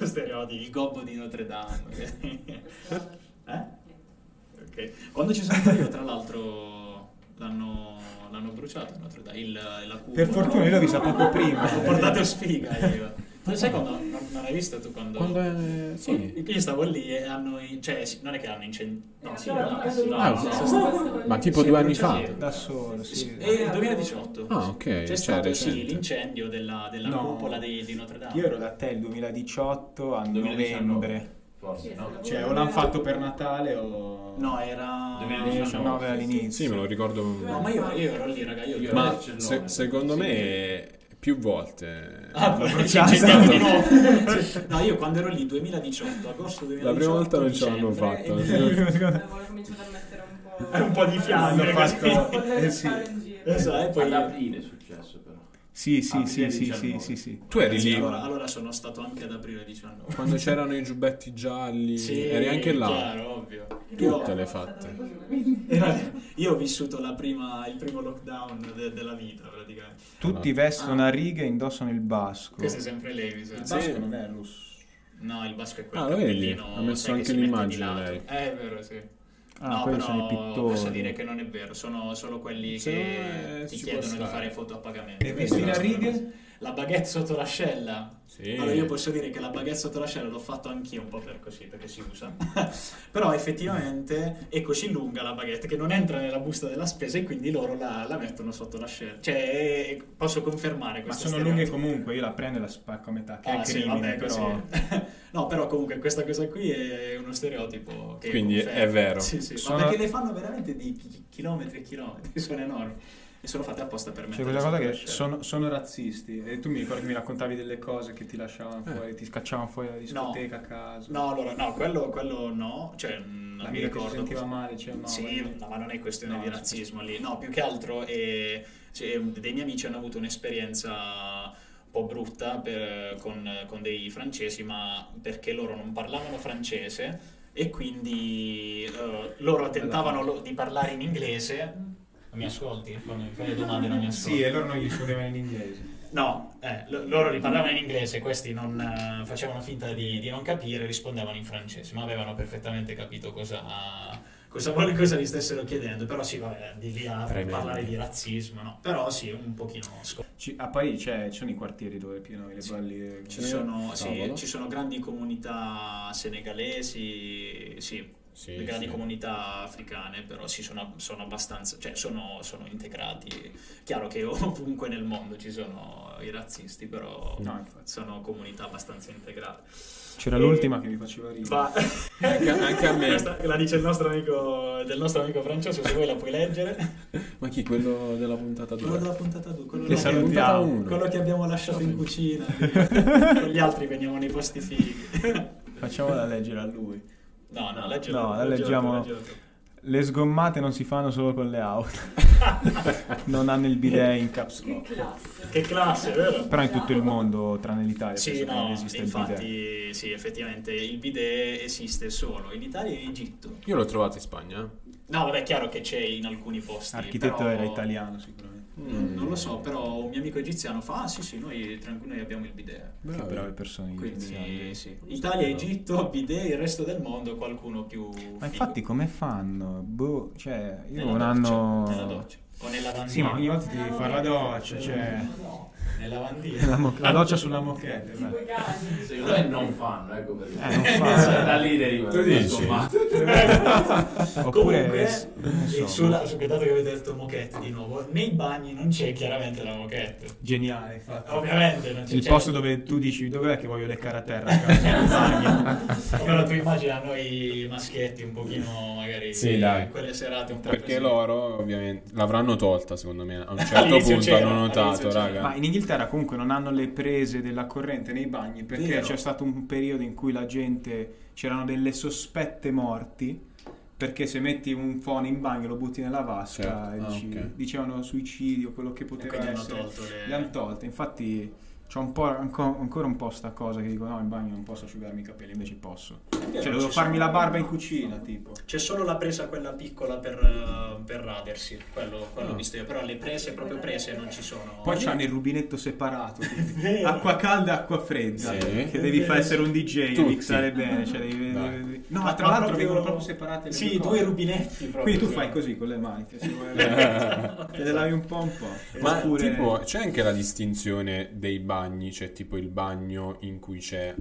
stereotipi, il gobbo di Notre Dame. eh? Ok. Quando ci sono stato io, tra l'altro, l'hanno, l'hanno bruciato Notre Dame, il, la cupola. Per fortuna io l'ho vista poco prima. Ho portato sfiga io. Tu sai quando non, non hai visto tu quando, Quando è... Sì. io stavo lì e hanno cioè sì, non è che hanno incendiato no, sì, no, No, sì, Ah, Ma tipo due anni fa. Da solo, sì. Sì, e il 2018 Ah, ok, c'è cioè stato sì, l'incendio della, della No. cupola di, di Notre Dame Io ero da te il 2018 a 2019. novembre. Forse, no? Cioè, o l'hanno fatto per Natale o... no era 2019 all'inizio. Sì, me lo ricordo. no ma io, io ero lì raga io, Ma se- secondo me più volte. Ah, bruciato. ci incendiamo di nuovo. No, io quando ero lì 2018, agosto 2018 La prima volta non ce l'hanno fatta. e- Eh, a mettere un po'... Un po' di fiamme, fatto... Eh, sì. Esatto, e poi Ad aprile è successo però. Sì, sì, sì, sì, sì, 19. sì, sì. Tu eri Sì, lì allora, allora sono stato anche ad aprile 19 quando c'erano i giubbetti gialli. Sì, eri anche là. chiaro, ovvio. Tutte Io, le fatte. era- io ho vissuto la prima- il primo lockdown de- della vita praticamente. Tutti vestono a righe e indossano il basco. Questa è sempre sa. Il Sì. basco non è russo. No, il basco è quello Ah, cappellino, Ha messo anche l'immagine lei. Eh, è vero, sì. Ah, no, quelli però sono i pittori. posso dire che non è vero, sono solo quelli Secondo che me ti chiedono di fare foto a pagamento. E vestire a righe? La baguette sotto l'ascella. Sì. Allora io posso dire che la baguette sotto l'ascella l'ho fatto anch'io un po' per così, perché si usa. Però effettivamente è così lunga la baguette che non entra nella busta della spesa e quindi loro la, la mettono sotto l'ascella. Cioè, è- posso confermare Ma questo sono lunghe comunque, io la prendo e la spacco a metà, che Ah, è sì, crimine, vabbè, però... no, però comunque questa cosa qui è uno stereotipo Quindi è conferma. vero. Sì, sì, Sono- ma perché le fanno veramente di chi- chilometri e chilometri, sono enormi. E sono fatte apposta per C'è mettere questa cosa sotto che sono, sono razzisti e tu mi ricordi che mi raccontavi delle cose che ti lasciavano fuori, ti scacciavano fuori dalla discoteca a caso. No, allora, no, quello, quello no, cioè mh, non mi che si ricordo. sentiva male, cioè no. sì, no, ma non è questione No, di razzismo lì. No, più che altro è, cioè, dei miei amici hanno avuto un'esperienza un po' brutta per- con, con dei francesi, ma perché loro non parlavano francese e quindi eh, loro tentavano lo- di parlare in inglese. Mi ascolti? Quando mi fai le domande non mi ascolti. Sì, e loro non gli rispondevano in inglese. No, eh, lo- loro riparlavano in inglese, questi non eh, facevano finta di, di non capire, rispondevano in francese, ma avevano perfettamente capito cosa, cosa, cosa gli stessero chiedendo. Però sì, vabbè, di lì a parlare di razzismo, no. Però sì, un pochino scopo. Ci- a Parigi c'è- ci sono i quartieri dove pieno le balli. Ci sono, sì, ci sono grandi comunità senegalesi, sì, Sì, le grandi sì. comunità africane, però sì, sono, sono abbastanza, cioè sono, sono integrati. Chiaro che ovunque nel mondo ci sono i razzisti, però No, sono comunità abbastanza integrate. C'era E- l'ultima che mi faceva ridere. Va. Anche- anche a me. Questa la dice il nostro amico, del nostro amico Francesco, se vuoi la puoi leggere. Ma chi? Quello della puntata Quello 2? della puntata 2, quello, Che salutiamo. uno. quello che abbiamo lasciato in cucina. Con gli altri veniamo nei posti fighi. Facciamola leggere a lui. No, no, leggelo. No, la leggiamo. tu. Le sgommate non si fanno solo con le auto. non hanno il bidet in caps Che lock. classe. Che classe, vero? Però in tutto il mondo, tranne l'Italia, Sì, no, esiste il bidet. infatti, sì, effettivamente il bidet esiste solo in Italia e in Egitto. Io l'ho trovato in Spagna. No, vabbè, è chiaro che c'è in alcuni posti. L'architetto però- era italiano sicuramente. Non lo so, però un mio amico egiziano fa, ah sì sì, noi, tranqu- noi abbiamo il bidet. Che brave persone Quindi egiziane. sì. Italia, Egitto, bidet, il resto del mondo qualcuno più... Ma infatti come fanno? Boh, cioè, io Nella un doccia, anno... Nella doccia. O nel lavandino. Sì, ma ogni volta ti devi fare la doccia, cioè... Nel lavandino. La, mo- la doccia sulla moquette. Cani. Secondo me non fanno, ecco perché. Eh, non fanno. da lì deriva. Tu dici? insomma. Oppure... Comunque, so. sulla, su, dato che avete detto moquette di nuovo, nei bagni non c'è chiaramente la moquette. Geniale, infatti. Ovviamente non c'è. Il c'è- posto dove tu dici dov'è che voglio leccare a terra? Però tu immagina noi maschietti un pochino magari Sì, dai. quelle serate un po' Perché così. loro ovviamente l'avranno tolta secondo me. A un certo punto c'era, hanno notato, raga. Ma in Inghilterra comunque non hanno le prese della corrente nei bagni perché Vero. c'è stato un periodo in cui la gente c'erano delle sospette morti perché se metti un phone in bagno lo butti nella vasca Certo. e Ah, dici- ok. dicevano suicidio quello che E poteva essere tolto le... le hanno tolte infatti c'ho un po' anco- ancora un po' sta cosa che dico no in bagno non posso asciugarmi i capelli invece posso cioè devo farmi la barba in cucina tipo C'è solo la presa quella piccola per, eh, per radersi, quello, quello ho Ah. visto io, però le prese proprio prese non ci sono. poi c'hanno il rubinetto separato acqua calda e acqua fredda Sì. che devi fare essere un DJ Tutti. mixare bene cioè devi- devi- no Ma tra l'altro proprio- vengono proprio separate le Sì, due due rubinetti proprio. quindi tu fai così con le mani che se vuoi- te le lavi un po' un po' Ma Oppure- tipo c'è anche la distinzione dei bagni, c'è tipo il bagno in cui c'è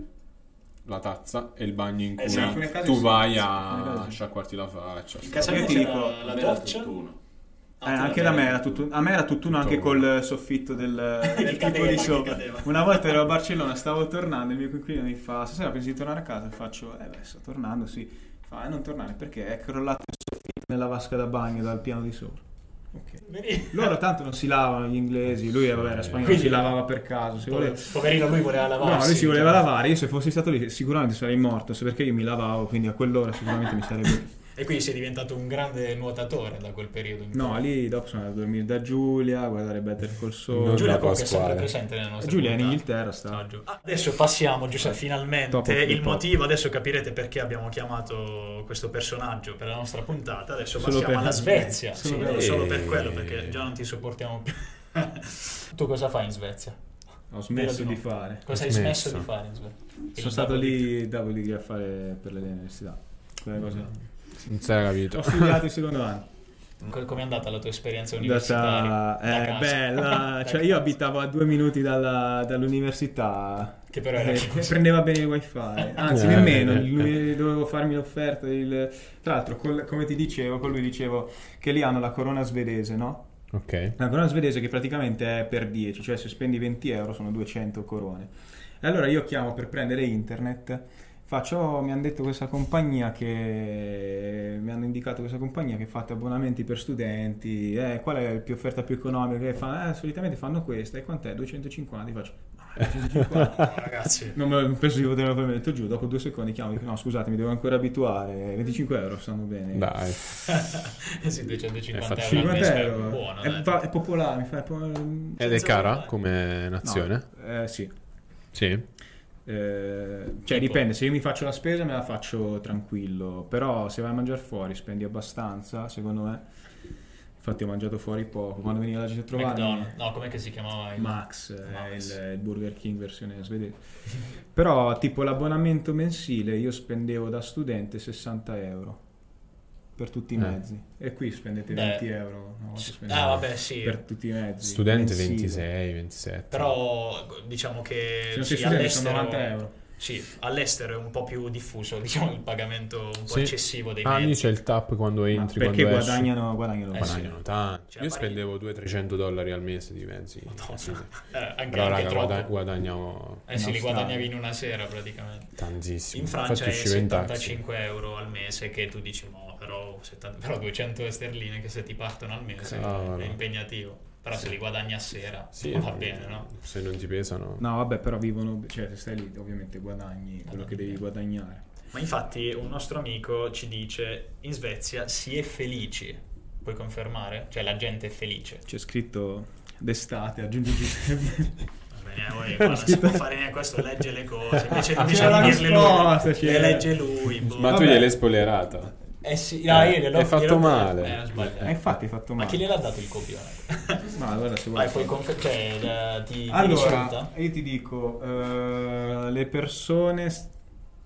la tazza e il bagno in Eh cui case tu vai a sciacquarti la faccia. In casa mia ti dico, la A me era doccia. Eh, Ah, anche la da me era tutto, a me era tutt'uno anche Tutto col soffitto del, del tipo cadeva, di sopra. Una volta ero a Barcellona, stavo tornando, il mio coinquilino mi fa: Stasera pensi di tornare a casa? E faccio: Eh beh, sto tornando, sì. Fa: Eh, non tornare perché è crollato il soffitto nella vasca da bagno dal piano di sopra. Ok. Vedi? Loro tanto non si lavano gli inglesi, lui vabbè, era spagnolo, Quindi- si lavava per caso. Se voleva... Poverino, lui voleva lavarsi. No, lui si voleva cioè. lavare, io se fossi stato lì sicuramente sarei morto, se perché io mi lavavo, quindi a quell'ora sicuramente mi sarebbe... E quindi sei diventato un grande nuotatore da quel periodo in No, poi. lì dopo sono andato a dormire da Giulia, a guardare Better Col Sole. Non Giulia comunque è sempre presente nelle nostre Giulia è in puntate. Inghilterra, sta. Giu. Ah, Adesso passiamo, Giuseppe, finalmente il pop. motivo. Adesso capirete perché abbiamo chiamato questo personaggio per la nostra puntata. Adesso Solo passiamo per- alla Svezia. Solo Sì, per- solo per quello, perché già non ti sopportiamo più. tu cosa fai in Svezia? Ho smesso di no? fare. Cosa hai smesso. smesso di fare in Svezia? Sono stato lì degree a fare per l'università. Quelle cose. Non sei capito. Ho studiato il secondo anno. Co- Com'è andata la tua esperienza È universitaria? andata Da eh, bella. Cioè, io abitavo a due minuti dalla- dall'università. Che però era Eh, prendeva bene il wifi anzi Eh, nemmeno eh. dovevo farmi l'offerta il- tra l'altro col- come ti dicevo con lui dicevo che lì hanno la corona svedese no? Ok. La corona svedese che praticamente è per 10, cioè se spendi 20 euro sono 200 corone. E allora io chiamo per prendere internet, faccio, "Oh, mi hanno detto questa compagnia che, mi hanno indicato questa compagnia che fate abbonamenti per studenti, eh, qual è la più offerta più economica? Che fa, eh, solitamente fanno questa, e quant'è? 250, Io faccio, "Ah, 250. No, ragazzi. Non me- penso di poterlo poi metto giù, dopo due secondi chiamo, dico no scusate mi devo ancora abituare, 25 euro stanno bene. Dai. Eh sì, 250 È euro al 50 mese è buono. è, è popolare, mi fa... è po- Ed è cara come nazione? No, eh, sì. Sì. Eh, cioè dipende, se io mi faccio la spesa me la faccio tranquillo, però se vai a mangiare fuori spendi abbastanza, secondo me. Infatti ho mangiato fuori poco, quando veniva la gente a trovarmi McDonald's. No, com'è che si chiamava? il- Max, è Max. il, il Burger King versione svedese. però tipo l'abbonamento mensile io spendevo da studente 60 euro per tutti i Eh. mezzi e qui spendete Beh. 20 euro spendete Ah, vabbè, sì. per tutti i mezzi. Studente mensile. 26, 27. Però diciamo che Se non sì, studente all'estero, sono 90 euro. Sì, all'estero è un po' più diffuso, diciamo, il pagamento un po' Sì. eccessivo dei Ah, lì mezzi. c'è il tap quando Ma entri, perché quando esci. guadagnano, guadagnano Eh, bene. sì. Guadagnano tanto. Cioè, Io pari- spendevo 200-300 dollari al mese di mezzi. Madonna. Sì. Eh, anche, Però anche raga, guada- guadagnavo eh sì, li guadagnavi in una sera praticamente. tantissimo. In Francia Infatti è uscivo in taxi. 75 euro al mese che tu dici no, però, 70 però 200 sterline che se ti partono al mese Cavolo. è impegnativo. Però se li guadagni a sera Sì, va bene, no? Se non ti pesano. No, vabbè, però vivono, cioè se stai lì ovviamente guadagni quello che devi guadagnare. Ma infatti un nostro amico ci dice in Svezia si è felici. Puoi confermare? Cioè la gente è felice. C'è scritto d'estate, aggiungi Giuseppe. Qua non si può fare neanche questo, legge le cose. Invece, invece di dirle lui, le legge lui. boh. Ma tu gliel'hai spoilerata. Eh sì, no, io gliel'ho hai fatto gliel'ho- male. Eh, sbagliato. Eh, infatti hai fatto Ma male. chi gliel'ha dato il copione? No, allora se vuoi. Vai, puoi confer- cioè, eh, ti, ti Allora, risulta? io ti dico, eh, le persone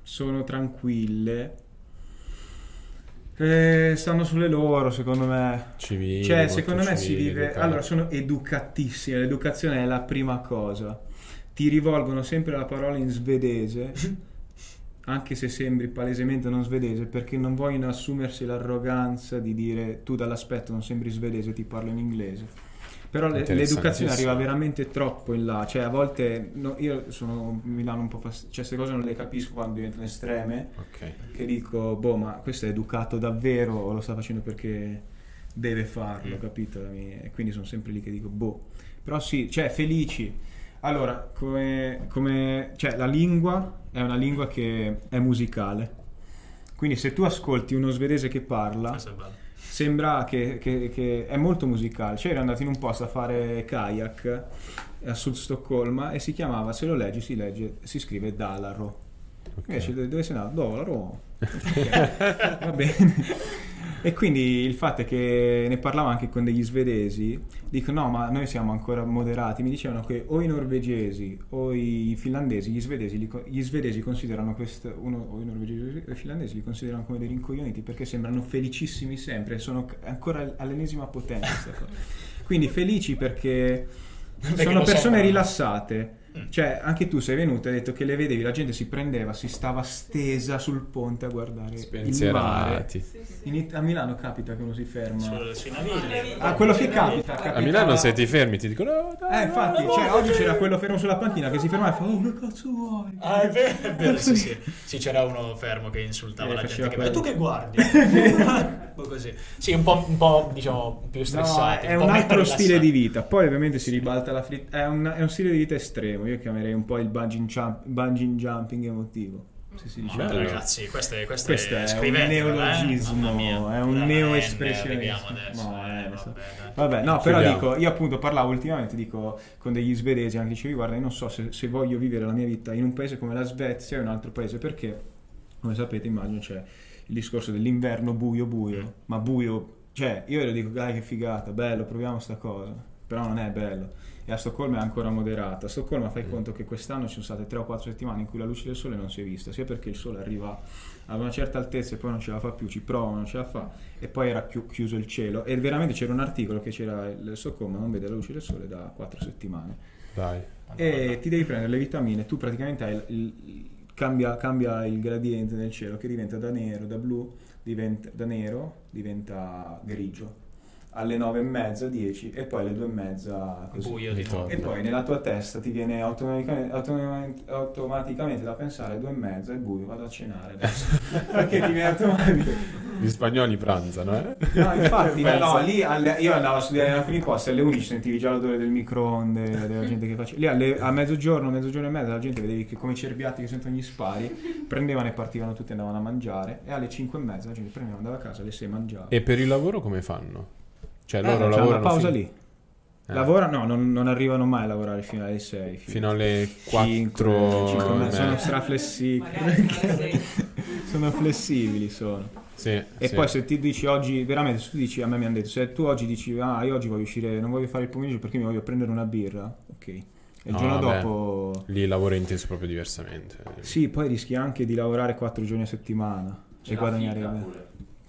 sono tranquille, eh, stanno sulle loro, secondo me. Civili, Cioè, secondo me si civili, vive. educati. Allora, sono educatissime. L'educazione è la prima cosa. Ti rivolgono sempre la parola in svedese, anche se sembri palesemente non svedese, perché non vogliono assumersi l'arroganza di dire tu dall'aspetto non sembri svedese, ti parlo in inglese. Però le- l'educazione arriva veramente troppo in là. Cioè, a volte no, io sono mi danno un po' fastidio. Cioè, queste cose non le capisco quando diventano estreme Ok. che dico, boh, ma questo è educato davvero o lo sta facendo perché deve farlo, Mm. capito? E quindi sono sempre lì che dico, boh. Però sì, cioè, felici. Allora, come, come- cioè, la lingua è una lingua che è musicale. Quindi se tu ascolti uno svedese che parla, sembra che, che- che è molto musicale. Cioè, ero andato in un posto a fare kayak a Sud Stoccolma e si chiamava, se lo leggi, si legge, si scrive Dalaro. Invece dove sei andato? Dolaro. Ok, Va bene. E quindi il fatto è che ne parlavo anche con degli svedesi, dico no ma noi siamo ancora moderati, mi dicevano che o i norvegesi o i finlandesi, gli svedesi, li gli svedesi considerano questo, uno, o i norvegesi o i finlandesi li considerano come dei rincoglioniti perché sembrano felicissimi sempre, sono ancora all'ennesima potenza. Quindi felici perché Perché sono persone sembrano. rilassate. Mm. Cioè, anche tu sei venuto e hai detto che le vedevi, la gente si prendeva, si stava stesa sul ponte a guardare il mare. Spensierati. Sì, sì. In a Milano capita che uno si ferma. Ah, quello che capita. capita- A Milano se ti fermi ti dicono "No, dai, Eh, infatti, no, cioè, no". oggi c'era quello fermo sulla panchina che si fermava e fa, oh, che cazzo vuoi? Ah, è vero, è vero, sì, sì. Sì, c'era uno fermo che insultava Eh, la gente. Che, ma tu che guardi? un po' così. Sì, un po', un po', diciamo, più No, stressati. è un meno altro stile di vita. Poi ovviamente si ribalta la frittata. È, un- è un stile di vita estremo. Io chiamerei un po' il bungee, jump- bungee jumping emotivo. Se si dice. Vabbè, Bello. ragazzi, questo è, questo Questo è un scrivetelo, eh. neologismo, mia. è un neoespressionismo. No, eh, eh, vabbè. Vabbè, no, però Chiudiamo. dico, io appunto parlavo ultimamente, dico, con degli svedesi, anche dicevi, guarda, io non so se, se voglio vivere la mia vita in un paese come la Svezia o in un altro paese, perché, come sapete, immagino c'è il discorso dell'inverno buio buio, Mm. ma buio, cioè, io lo dico, dai che figata, bello, proviamo sta cosa, però non è bello. E a Stoccolma è ancora moderata. A Stoccolma fai conto che quest'anno ci sono state 3 o 4 settimane in cui la luce del sole non si è vista, sia perché il sole arriva ad una certa altezza e poi non ce la fa più, ci prova, non ce la fa, e poi era chiu- chiuso il cielo. E veramente c'era un articolo che c'era il Stoccolma non vede la luce del sole da 4 settimane. Dai. E ti devi prendere le vitamine, tu praticamente hai il- il- il- cambia, cambia il gradiente del cielo che diventa da nero, da blu, diventa, da nero diventa grigio. Alle 9 e mezza, 10 e poi alle 2 e mezza così. Buio di nuovo. E poi nella tua testa ti viene automaticamente, automaticamente, automaticamente da pensare alle due e mezza è buio, vado a cenare adesso. Perché ti viene automaticamente. Gli spagnoli pranzano, eh? No, infatti, no, lì alle- io andavo a studiare in alcuni posti alle 11 sentivi già l'odore del microonde, della gente che faceva. Lì alle- a mezzogiorno, mezzogiorno e mezza la gente vedevi che come i cerbiati che sentono gli spari, prendevano e partivano tutti e andavano a mangiare. E alle 5 e mezza la gente prendeva, andava a casa, alle 6 mangiava. E per il lavoro come fanno? Cioè Eh, loro lavorano una pausa fin- lì. Eh. Lavora, no, non, non arrivano mai a lavorare fino alle 6. fino alle Cinque, 4 cinque e mezza, sono Sono... straflessibili. Sono flessibili sono. Sì, E sì. poi se ti dici oggi, veramente, se tu dici, a me mi hanno detto, se tu oggi dici, ah, io oggi voglio uscire, non voglio fare il pomeriggio perché mi voglio prendere una birra, ok. E il No, giorno vabbè. dopo, Lì lavoro inteso proprio diversamente. sì, poi rischi anche di lavorare quattro giorni a settimana C'è e guadagnare.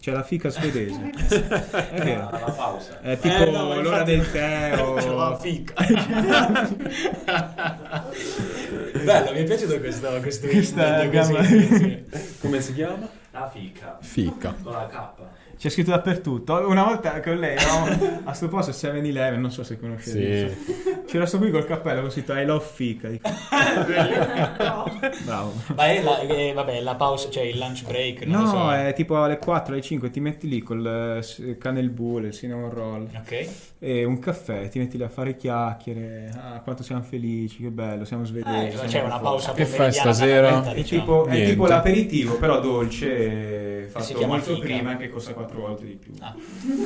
C'è la fica svedese, è vero. La, la pausa. È tipo Eh, no, l'ora infatti- del tè o... C'è la fica. Bello, mi è piaciuto questo, questo così, gamma- sì. Come si chiama? La fica. Fica. Con la K. C'è scritto dappertutto. Una volta con lei eravamo a sto posto 7-Eleven, non so se conoscete. Sì. C'era sto qui col cappello con scritto I love fica. Bravo. Ma è la, è- vabbè, la pausa, cioè il lunch break, non lo No, so. è tipo alle 4, alle 5 ti metti lì col eh, s- canel bull, il cinnamon roll Ok. E un caffè, ti metti lì a fare chiacchiere, ah quanto siamo felici, che bello, siamo svedesi. Eh, siamo c'è una pausa Che fai stasera? È diciamo. tipo, è tipo l'aperitivo, però dolce, fatto molto fica. prima che costa 4 volte di più. Ah. Ah,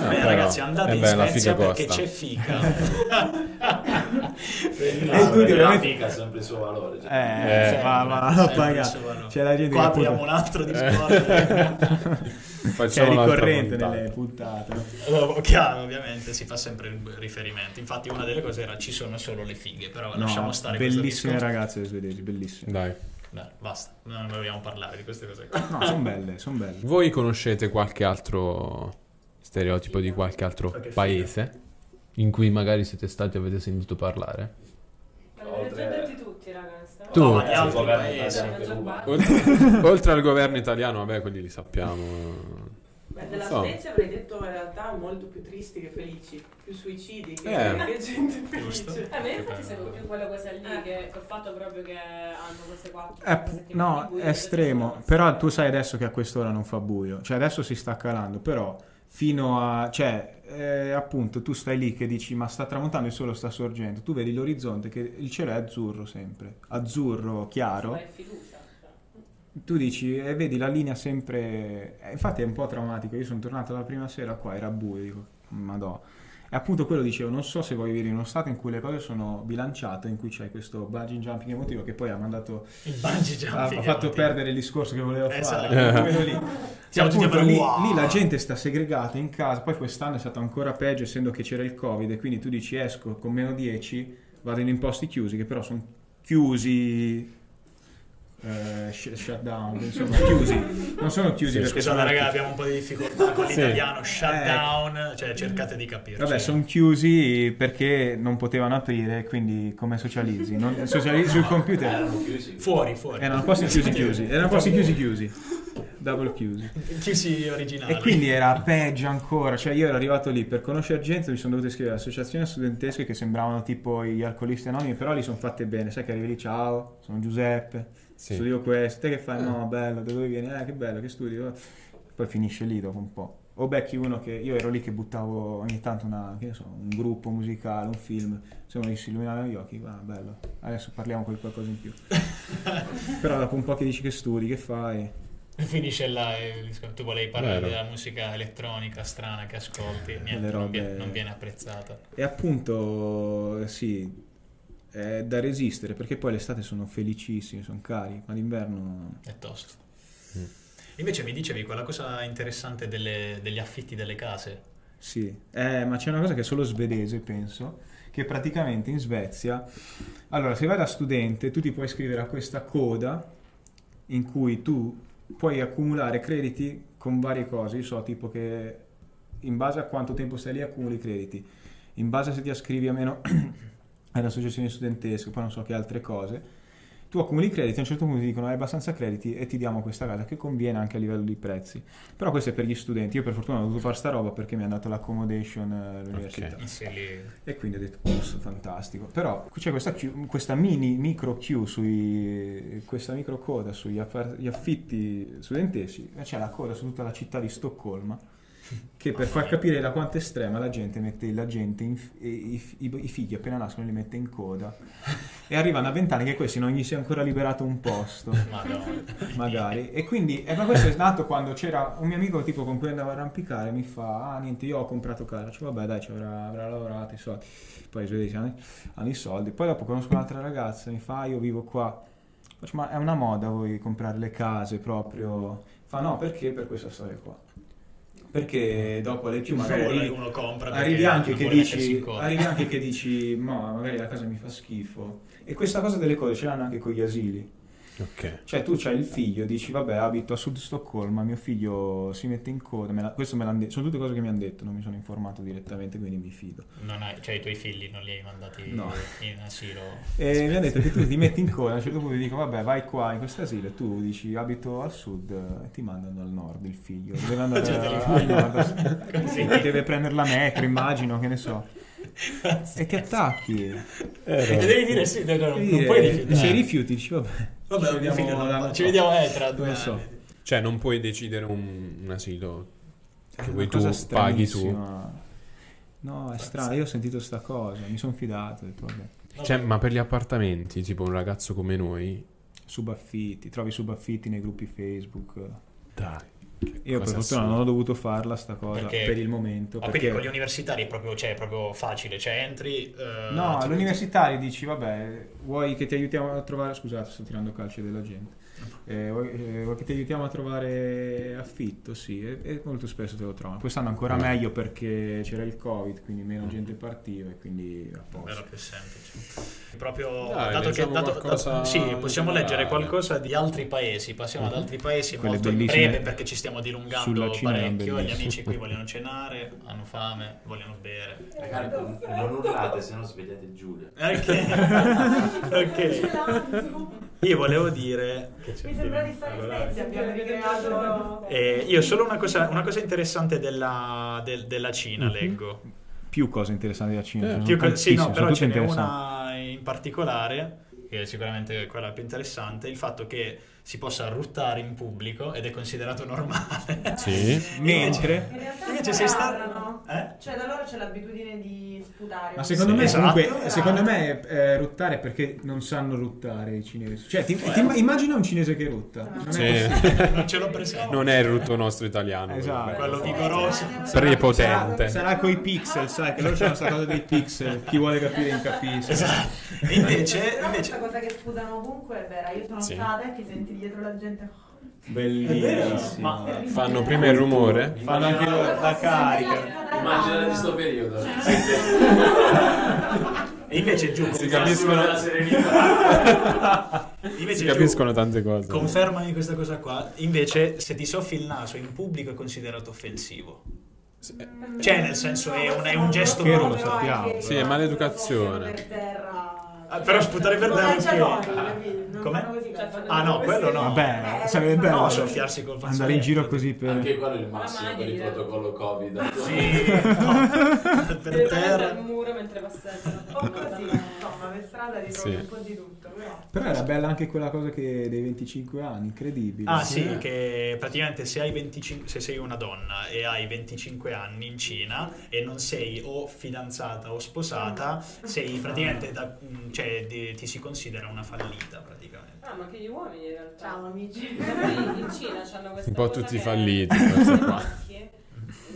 Beh, però, ragazzi, andate eh in beh, Svezia fica perché costa. c'è fica. E tu la figa ha sempre il suo valore. cioè. Eh, Eh, ma, ma sempre paga. il suo valore. C'è la gente Qua apriamo un altro discorso. che è ricorrente puntata. nelle puntate. no? Oh, Chiaro, ovviamente si fa sempre il riferimento. Infatti, una delle cose era ci sono solo le fighe. Però lasciamo No, stare bellissime ragazze svedesi, bellissime. Dai. Beh, basta, non vogliamo parlare di queste cose qua. No, sono belle, sono belle. Voi conoscete qualche altro stereotipo di qualche altro Perché paese in cui magari siete stati o avete sentito parlare? L'avete già ragazzi. no? Tu? No, Eh, altri il governo paesi. Oltre, oltre al governo italiano, vabbè, quelli li sappiamo. Beh, della So. Svezia avrei detto in realtà molto più tristi che felici, più suicidi che, Eh. che gente felice. Eh, ma io infatti seguo più quella cosa lì che col fatto proprio che hanno queste quattro È, queste no, è estremo. sono- Però tu sai adesso che a quest'ora non fa buio. Cioè adesso si sta calando, però fino a... Cioè, eh, appunto, tu stai lì che dici ma sta tramontando il sole sta sorgendo. Tu vedi l'orizzonte che il cielo è azzurro sempre. Azzurro chiaro. Ma è fiducia. cioè. Tu dici e vedi la linea sempre... eh, infatti è un po' traumatico. Io sono tornato la prima sera qua, era buio, dico, madò. E appunto quello dicevo, non so se voglio vivere in uno stato in cui le cose sono bilanciate, in cui c'è questo bungee jumping emotivo che poi ha mandato Il bungee ha, jumping. ha fatto è perdere il discorso che volevo Esatto. fare. Quello lì. Siamo tutti a Appunto, fare lì, wow. lì la gente sta segregata in casa, poi quest'anno è stato ancora peggio essendo che c'era il covid e quindi tu dici esco con meno 10, vado in imposti chiusi che però sono chiusi eh, sh- shutdown, insomma chiusi, non sono chiusi perché Scusate sono raga, abbiamo un po' di difficoltà con Sì. l'italiano, shutdown, cioè cercate di capirci. Vabbè, sono chiusi perché non potevano aprire, quindi come socializzi? Non, socializzi sul computer? Erano chiusi. Fuori, fuori. Erano posti chiusi chiusi, erano posti chiusi chiusi, double chiusi. Chiusi originali. E quindi era peggio ancora, cioè io ero arrivato lì per conoscere gente, mi sono dovuto iscrivere alle associazioni studentesche che sembravano tipo gli alcolisti anonimi, però li sono fatte bene, sai che arrivi lì, ciao, sono Giuseppe, Sì. studio questo, te che fai? No, bello, da dove vieni? Eh, che bello, che studi? Oh. Poi finisce lì dopo un po'. O becchi uno che, io ero lì che buttavo ogni tanto una, che ne so, un gruppo musicale, un film, se uno gli si illuminavano gli occhi, va, bello, adesso parliamo con qualcosa in più. però dopo un po' che dici che studi, che fai? Finisce là e tu volevi parlare Vero. della musica elettronica strana che ascolti, niente, Delle non, robe- viene, non viene apprezzata. E appunto, sì, è da resistere perché poi l'estate sono felicissimi, sono cari, ma l'inverno... È tosto. Mm. Invece mi dicevi quella cosa interessante delle- degli affitti delle case. Sì, Eh, ma c'è una cosa che è solo svedese, penso, che praticamente in Svezia, allora se vai da studente tu ti puoi iscrivere a questa coda in cui tu puoi accumulare crediti con varie cose, io so tipo che in base a quanto tempo stai lì accumuli crediti, in base a se ti iscrivi a meno alle associazioni studentesche, poi non so che altre cose, tu accumuli crediti, a un certo punto ti dicono hai abbastanza crediti e ti diamo questa casa che conviene anche a livello di prezzi. Però questo è per gli studenti, io per fortuna ho dovuto fare sta roba perché mi hanno dato l'accommodation eh, all'università. Ok. Sì, lì- E quindi ho detto, posto, fantastico. Però c'è questa, questa mini micro Q sui, questa micro coda sugli affar- affitti studenteschi, e c'è la coda su tutta la città di Stoccolma, che per far capire da quanto è estrema la gente mette la gente, in, i, i- i figli appena nascono li mette in coda. E arrivano a vent'anni che questi non gli si è ancora liberato un posto Madonna. magari. E quindi, e ma questo è nato quando c'era un mio amico tipo con cui andavo a arrampicare, mi fa, ah niente, io ho comprato casa, cioè, vabbè dai, ci avrà, avrà lavorato i soldi. Poi i svedesi hanno, hanno i soldi. Poi dopo conosco un'altra ragazza, mi fa, ah, io vivo qua. Faccio, ma è una moda voi comprare le case proprio? Fa no, perché per questa storia qua? Perché dopo le più magari arrivi, uno compra arrivi anche che dici, arrivi anche che dici, no, magari la casa mi fa schifo. E questa cosa delle cose ce l'hanno anche con gli asili. Ok. Cioè tu c'hai il figlio, dici vabbè abito a Sud Stoccolma, mio figlio si mette in coda, me la- questo me l'hanno detto, sono tutte cose che mi hanno detto, non mi sono informato direttamente quindi mi fido. Non hai- cioè i tuoi figli non li hai mandati No. in asilo. E mi hanno detto che tu ti metti in coda, a un certo punto ti dico vabbè vai qua in questo asilo e tu dici abito al sud e ti mandano al nord il figlio, deve andare Cioè, li- al nord, Così. deve prendere la metro immagino, che ne so, e ti attacchi. E devi dire sì, no, no, non, Devi puoi rifiutare. Se rifiuti dici vabbè, Vabbè, ci vediamo figlio va- ci vediamo eh, tra due Non so. anni. Cioè, non puoi decidere un, un asilo che vuoi tu, paghi tu. No, è strano, io ho sentito sta cosa, mi sono fidato, detto vabbè. Cioè, ma per gli appartamenti, tipo un ragazzo come noi, Subaffitti, trovi subaffitti nei gruppi Facebook. dai. Io per fortuna non ho dovuto farla sta cosa Perché- per il momento. Ma perché... quindi con gli universitari è proprio, cioè, è proprio facile, cioè entri... eh, No, all'universitario dici, vabbè, vuoi che ti aiutiamo a trovare... Scusate, sto tirando calci della gente. Eh, vuoi, eh, vuoi che ti aiutiamo a trovare affitto? Sì, e, e molto spesso te lo trovano. Quest'anno ancora Mm. meglio perché c'era il Covid, quindi meno gente partiva e quindi a posto. Era più semplice. Proprio Dai, dato che dato- qualcosa dato- sì, possiamo generale. leggere qualcosa di altri paesi. Passiamo ad altri paesi Quelle molto in bellissime breve perché ci stiamo dilungando sulla parecchio. Gli amici qui vogliono cenare, hanno fame, vogliono bere. Ragazzi, non urlate, se no svegliate Giulia. Ok, ok. Io volevo dire che c'è Mi sembra di stare in Svezia, abbiamo ricreato... Eh, io solo una cosa, una cosa interessante della, del- della Cina Mhm. leggo. Più cose interessanti da Cina. Eh, Più co- sì, no, però ce n'è una in particolare, che è sicuramente quella più interessante, il fatto che si possa ruttare in pubblico ed è considerato normale. Sì. Mentre... In realtà Invece sei stato... Eh? Cioè da loro c'è l'abitudine di sputare. Ma secondo Sì, me, esatto. comunque, secondo me eh, ruttare è perché non sanno ruttare i cinesi. Cioè, ti, ti immagina un cinese che rutta. Non è Sì. Non ce l'ho presente. non è il rutto nostro italiano. Esatto. Quello vigoroso. Prepotente. Sarà, sarà coi pixel, sai che loro c'hanno questa cosa dei pixel. Chi vuole capire non capisce. Esatto. Invece, Però invece questa cosa che sputano ovunque è vera. Io sono Sì. stata e ti senti dietro la gente. Bellissimo. Ma- Fanno prima il rumore. Fanno anche la carica. Immagina di sto periodo. e invece giù Si Capiscono la serenità. invece si giù, capiscono tante cose. Confermami questa cosa qua. Invece, se ti soffi il naso in pubblico è considerato offensivo. Cioè, nel senso, è un, è un gesto Che non lo brutto. sappiamo. Sì, è maleducazione. Per terra. Ah, però sputare per terra Lanciatori, ok. capito? Non Com'è? Cioè. Ah no, quello no. Vabbè, Eh, sarebbe no, bello No, soffiarsi col fazzoletto. andare in giro così per... Anche quello è il massimo Ma per il protocollo Covid. Sì, no. per Deve terra. al muro mentre passeggiano. Ritrovi Sì. un po' di tutto, però. Però era bella anche quella cosa che dei 25 anni, incredibile. Ah sì, che praticamente se, hai 25, se sei una donna e hai 25 anni in Cina e non sei o fidanzata o sposata, sei praticamente, da- mm, cioè di- ti si considera una fallita praticamente. Ah, ma anche gli uomini in realtà. Ciao amici. In Cina hanno questa Un po' cosa tutti che falliti, questa qua.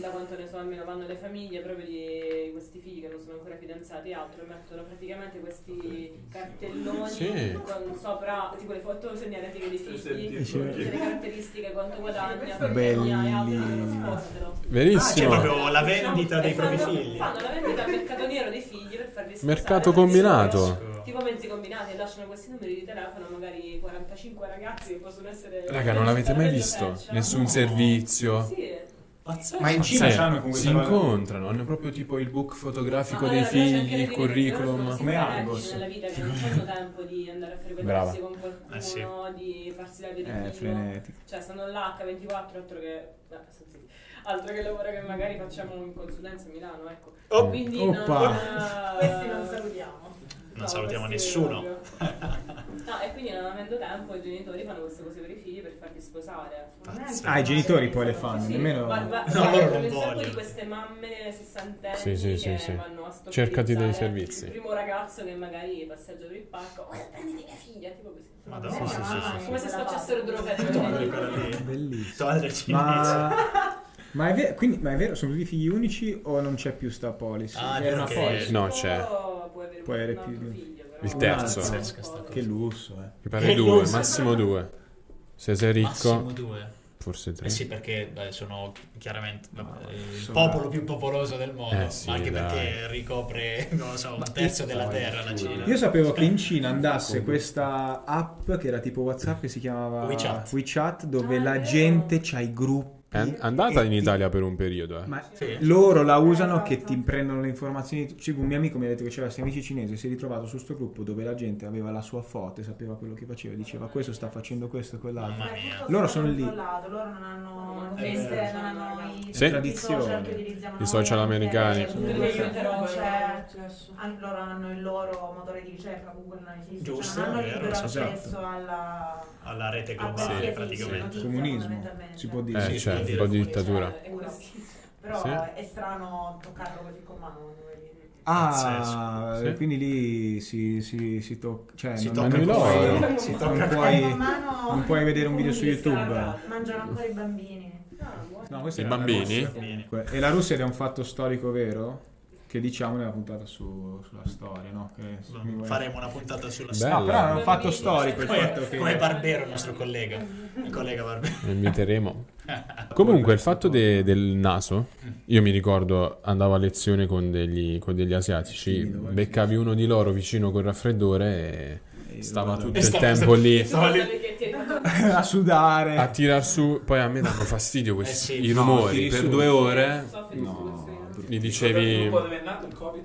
Da quanto ne so, almeno vanno le famiglie proprio di questi figli che non sono ancora fidanzati e altro, mettono praticamente questi cartelloni Sì. con sopra tipo le foto segnalatiche dei figli, Sì. tutte le caratteristiche, quanto guadagna, Belli. e altro, sposatelo. Ah, c'è Verissimo. proprio la vendita dei propri figli. Fanno la vendita al mercato nero dei figli per farli sposare. Mercato combinato. Tipo mezzi combinati e lasciano questi numeri di telefono, magari 45 ragazzi che possono essere. Raga, non l'avete mai visto? faccia. Nessun servizio. Sì. Pazzesco. Ma in Cina Sì, c'hanno comunque si cosa- incontrano, hanno proprio tipo il book fotografico Ma dei allora, figli, il curriculum. Come Argos. nella vita che non hanno tempo di andare a frequentarsi con qualcuno, Eh sì. di farsi la vita Eh, frenetico. Cioè, stanno là H24, altro che. eh, sto zitti. Altro che lavoro che magari facciamo in consulenza a Milano, ecco. Oh. Quindi Oppa. non. Questi non salutiamo. Non salutiamo nessuno. No, e quindi non avendo tempo i genitori fanno queste cose per i figli per farli sposare. Pazzesco. Ah, i genitori poi le fanno, Sì, nemmeno... va- va- No, va- loro non vogliono. di queste mamme sessantenni Sì, sì, sì, che sì. vanno a Cercati dei servizi. Il primo ragazzo che magari passeggia per il parco, oh, prenditi mia figlia, tipo così. Madonna. Sì, sì, sì, sì, sì. Come se facessero droga di Togli quella lì. Bellissimo. È cinese. Ma... Ma è, vero, quindi, ma è vero, sono tutti figli unici o non c'è più sta policy? Ah, è una che- policy. No, c'è. Puoi avere, Puoi avere un altro più di- figlio. Il terzo. Sta cosa. Che lusso, eh. Mi pare Che due, lusso. massimo due. Se sei Massimo ricco, due. forse tre. Eh sì, perché beh, sono chiaramente vabbè, il insomma- popolo più popoloso del mondo, Eh sì, ma anche dai. perché ricopre, non lo so, un terzo della terra la Cina. Io sapevo che in Cina andasse questa app che era tipo WhatsApp che si chiamava WeChat. WeChat dove Ah, la gente c'ha i gruppi. È andata in ti- Italia per un periodo, eh. Ma Sì. loro la usano che ti prendono le informazioni. Tipo, un mio amico mi ha detto che c'era questi amici cinesi. Si è ritrovato su sto gruppo dove la gente aveva la sua foto e sapeva quello che faceva. Diceva questo sta facendo questo e quell'altro. Mamma mia. Loro sono lì. Loro non hanno Eh, queste, non hanno i, Sì. i Tradizione. social I americani. Anche loro hanno il loro motore di ricerca, Google non esiste, Giusto, cioè non hanno libero esatto. accesso alla, Alla rete globale praticamente. notizia, Comunismo, si può dire. Eh, Sì, certo, sì, un po' di sì. dittatura. Però Sì. è strano toccarlo così con mano. Ah, e quindi lì si, si, si tocca. Cioè, Si non, tocca non puoi. Si non tocca puoi- non puoi vedere un video su YouTube. Mangiano ancora i bambini. No, I bambini? Russia. E la Russia ed è un fatto storico vero che diciamo nella puntata su- sulla storia, no? Vuoi- Faremo una puntata sulla Beh. storia. No, però è un fatto storico il fatto Come, che... come Barbero, il nostro collega. Il collega Barbero. Lo inviteremo. Comunque, il fatto de- del naso, io mi ricordo andavo a lezione con degli, con degli asiatici, beccavi uno di loro vicino col raffreddore e stava tutto E il tempo lì a sudare. a tirar su. Poi a me danno fastidio questi Eh sì, i rumori. per due ore gli dicevi, dove è nato il Covid?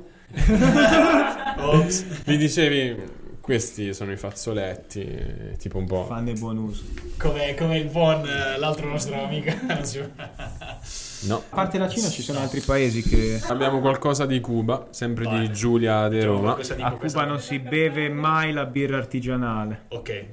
Ops. gli dicevi. Questi sono i fazzoletti, tipo un po'. Fan del buon uso. Come, come il buon, eh, l'altro nostro amico. No. A parte la Cina ci sono altri paesi che... Abbiamo qualcosa di Cuba, sempre Vai. di Giulia De Facciamo Roma. A Cuba non si beve mai la birra artigianale. Ok,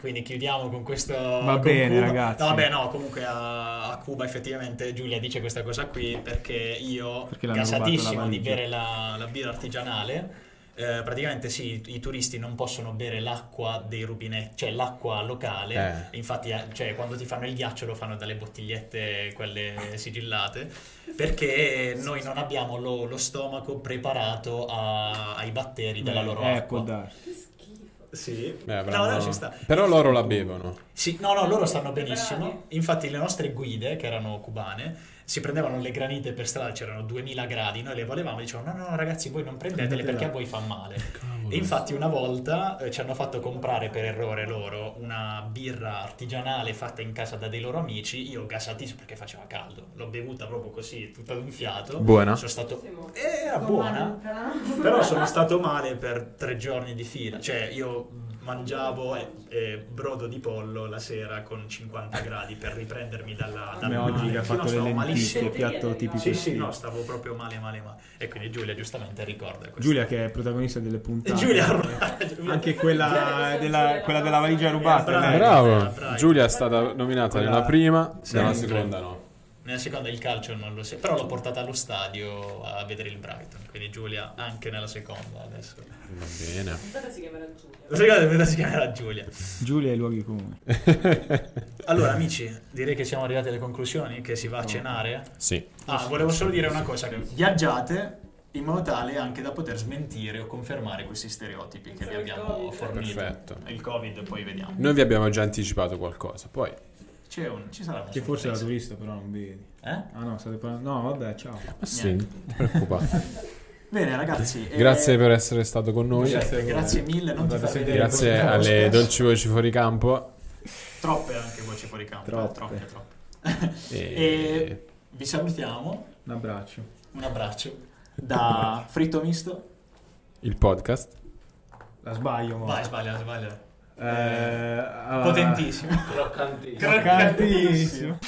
quindi chiudiamo con questo. Va con bene, Cuba. ragazzi. No, vabbè, no, comunque a, a Cuba effettivamente Giulia dice questa cosa qui perché io, Perché gasatissimo di bere la, la birra artigianale, eh, praticamente sì, i, i turisti non possono bere l'acqua dei rubinetti, cioè l'acqua locale. Eh. Infatti, eh, cioè, quando ti fanno il ghiaccio lo fanno dalle bottigliette, quelle sigillate, perché noi non abbiamo lo, lo stomaco preparato a- ai batteri della loro eh, acqua. darsi. Sì, Beh, no, no, ci sta. Però loro la bevono. Sì, no, no, loro stanno benissimo. Infatti, le nostre guide, che erano cubane, si prendevano le granite per strada, c'erano 2000 gradi. Noi le volevamo e dicevano: No, no, no, ragazzi, voi non prendetele perché a voi fa male. E infatti, una volta eh, ci hanno fatto comprare per errore loro una birra artigianale fatta in casa da dei loro amici. Io gasatissimo perché faceva caldo, l'ho bevuta proprio così, tutta d'un fiato. Buona? Sono stato. Eh, Era buona. Però sono stato male per tre giorni di fila. Cioè, io mangiavo eh, eh, brodo di pollo la sera con 50 gradi per riprendermi dalla, Come dal oggi male. che ha fatto no, le lenticchie, malissimo. piatto tipico Sì, sì, no, stavo proprio male, male, male. E quindi Giulia giustamente ricorda questo. Giulia che è protagonista delle puntate. Giulia Anche quella della, quella della valigia rubata. Bravo. Bravo. Giulia è stata nominata Quella- nella prima, Sì. nella seconda no. Nella seconda il calcio non lo so, però l'ho portata allo stadio a vedere il Brighton. Quindi Giulia anche nella seconda adesso. Va bene. La puntata si chiamerà Giulia. La seconda si chiamerà Giulia. Giulia e i luoghi comuni. Allora, amici, direi che siamo arrivati alle conclusioni, che si va a cenare. Sì. Ah, volevo solo dire una cosa, viaggiate in modo tale anche da poter smentire o confermare questi stereotipi che vi il abbiamo fornito. Perfetto. Il Covid poi vediamo. Noi vi abbiamo già anticipato qualcosa, poi C'è un, ci sarà Che forse sorpresa. turista, però non vedi. Eh? Ah no, state parlando. No, vabbè, ciao. ma sì, non. Bene ragazzi. eh, Grazie per essere stato con noi. Grazie, grazie mille, non ti far vedere Grazie alle spesso. dolci voci fuori campo. Troppe anche voci fuori campo. Troppe. troppe, troppe. E... E vi salutiamo, Un abbraccio. un abbraccio da Fritto Misto. Il podcast. La sbaglio, mo. Vai, sbaglia, sbaglia. Eh, Potentissimo. Croccantissimo. Croccantissimo.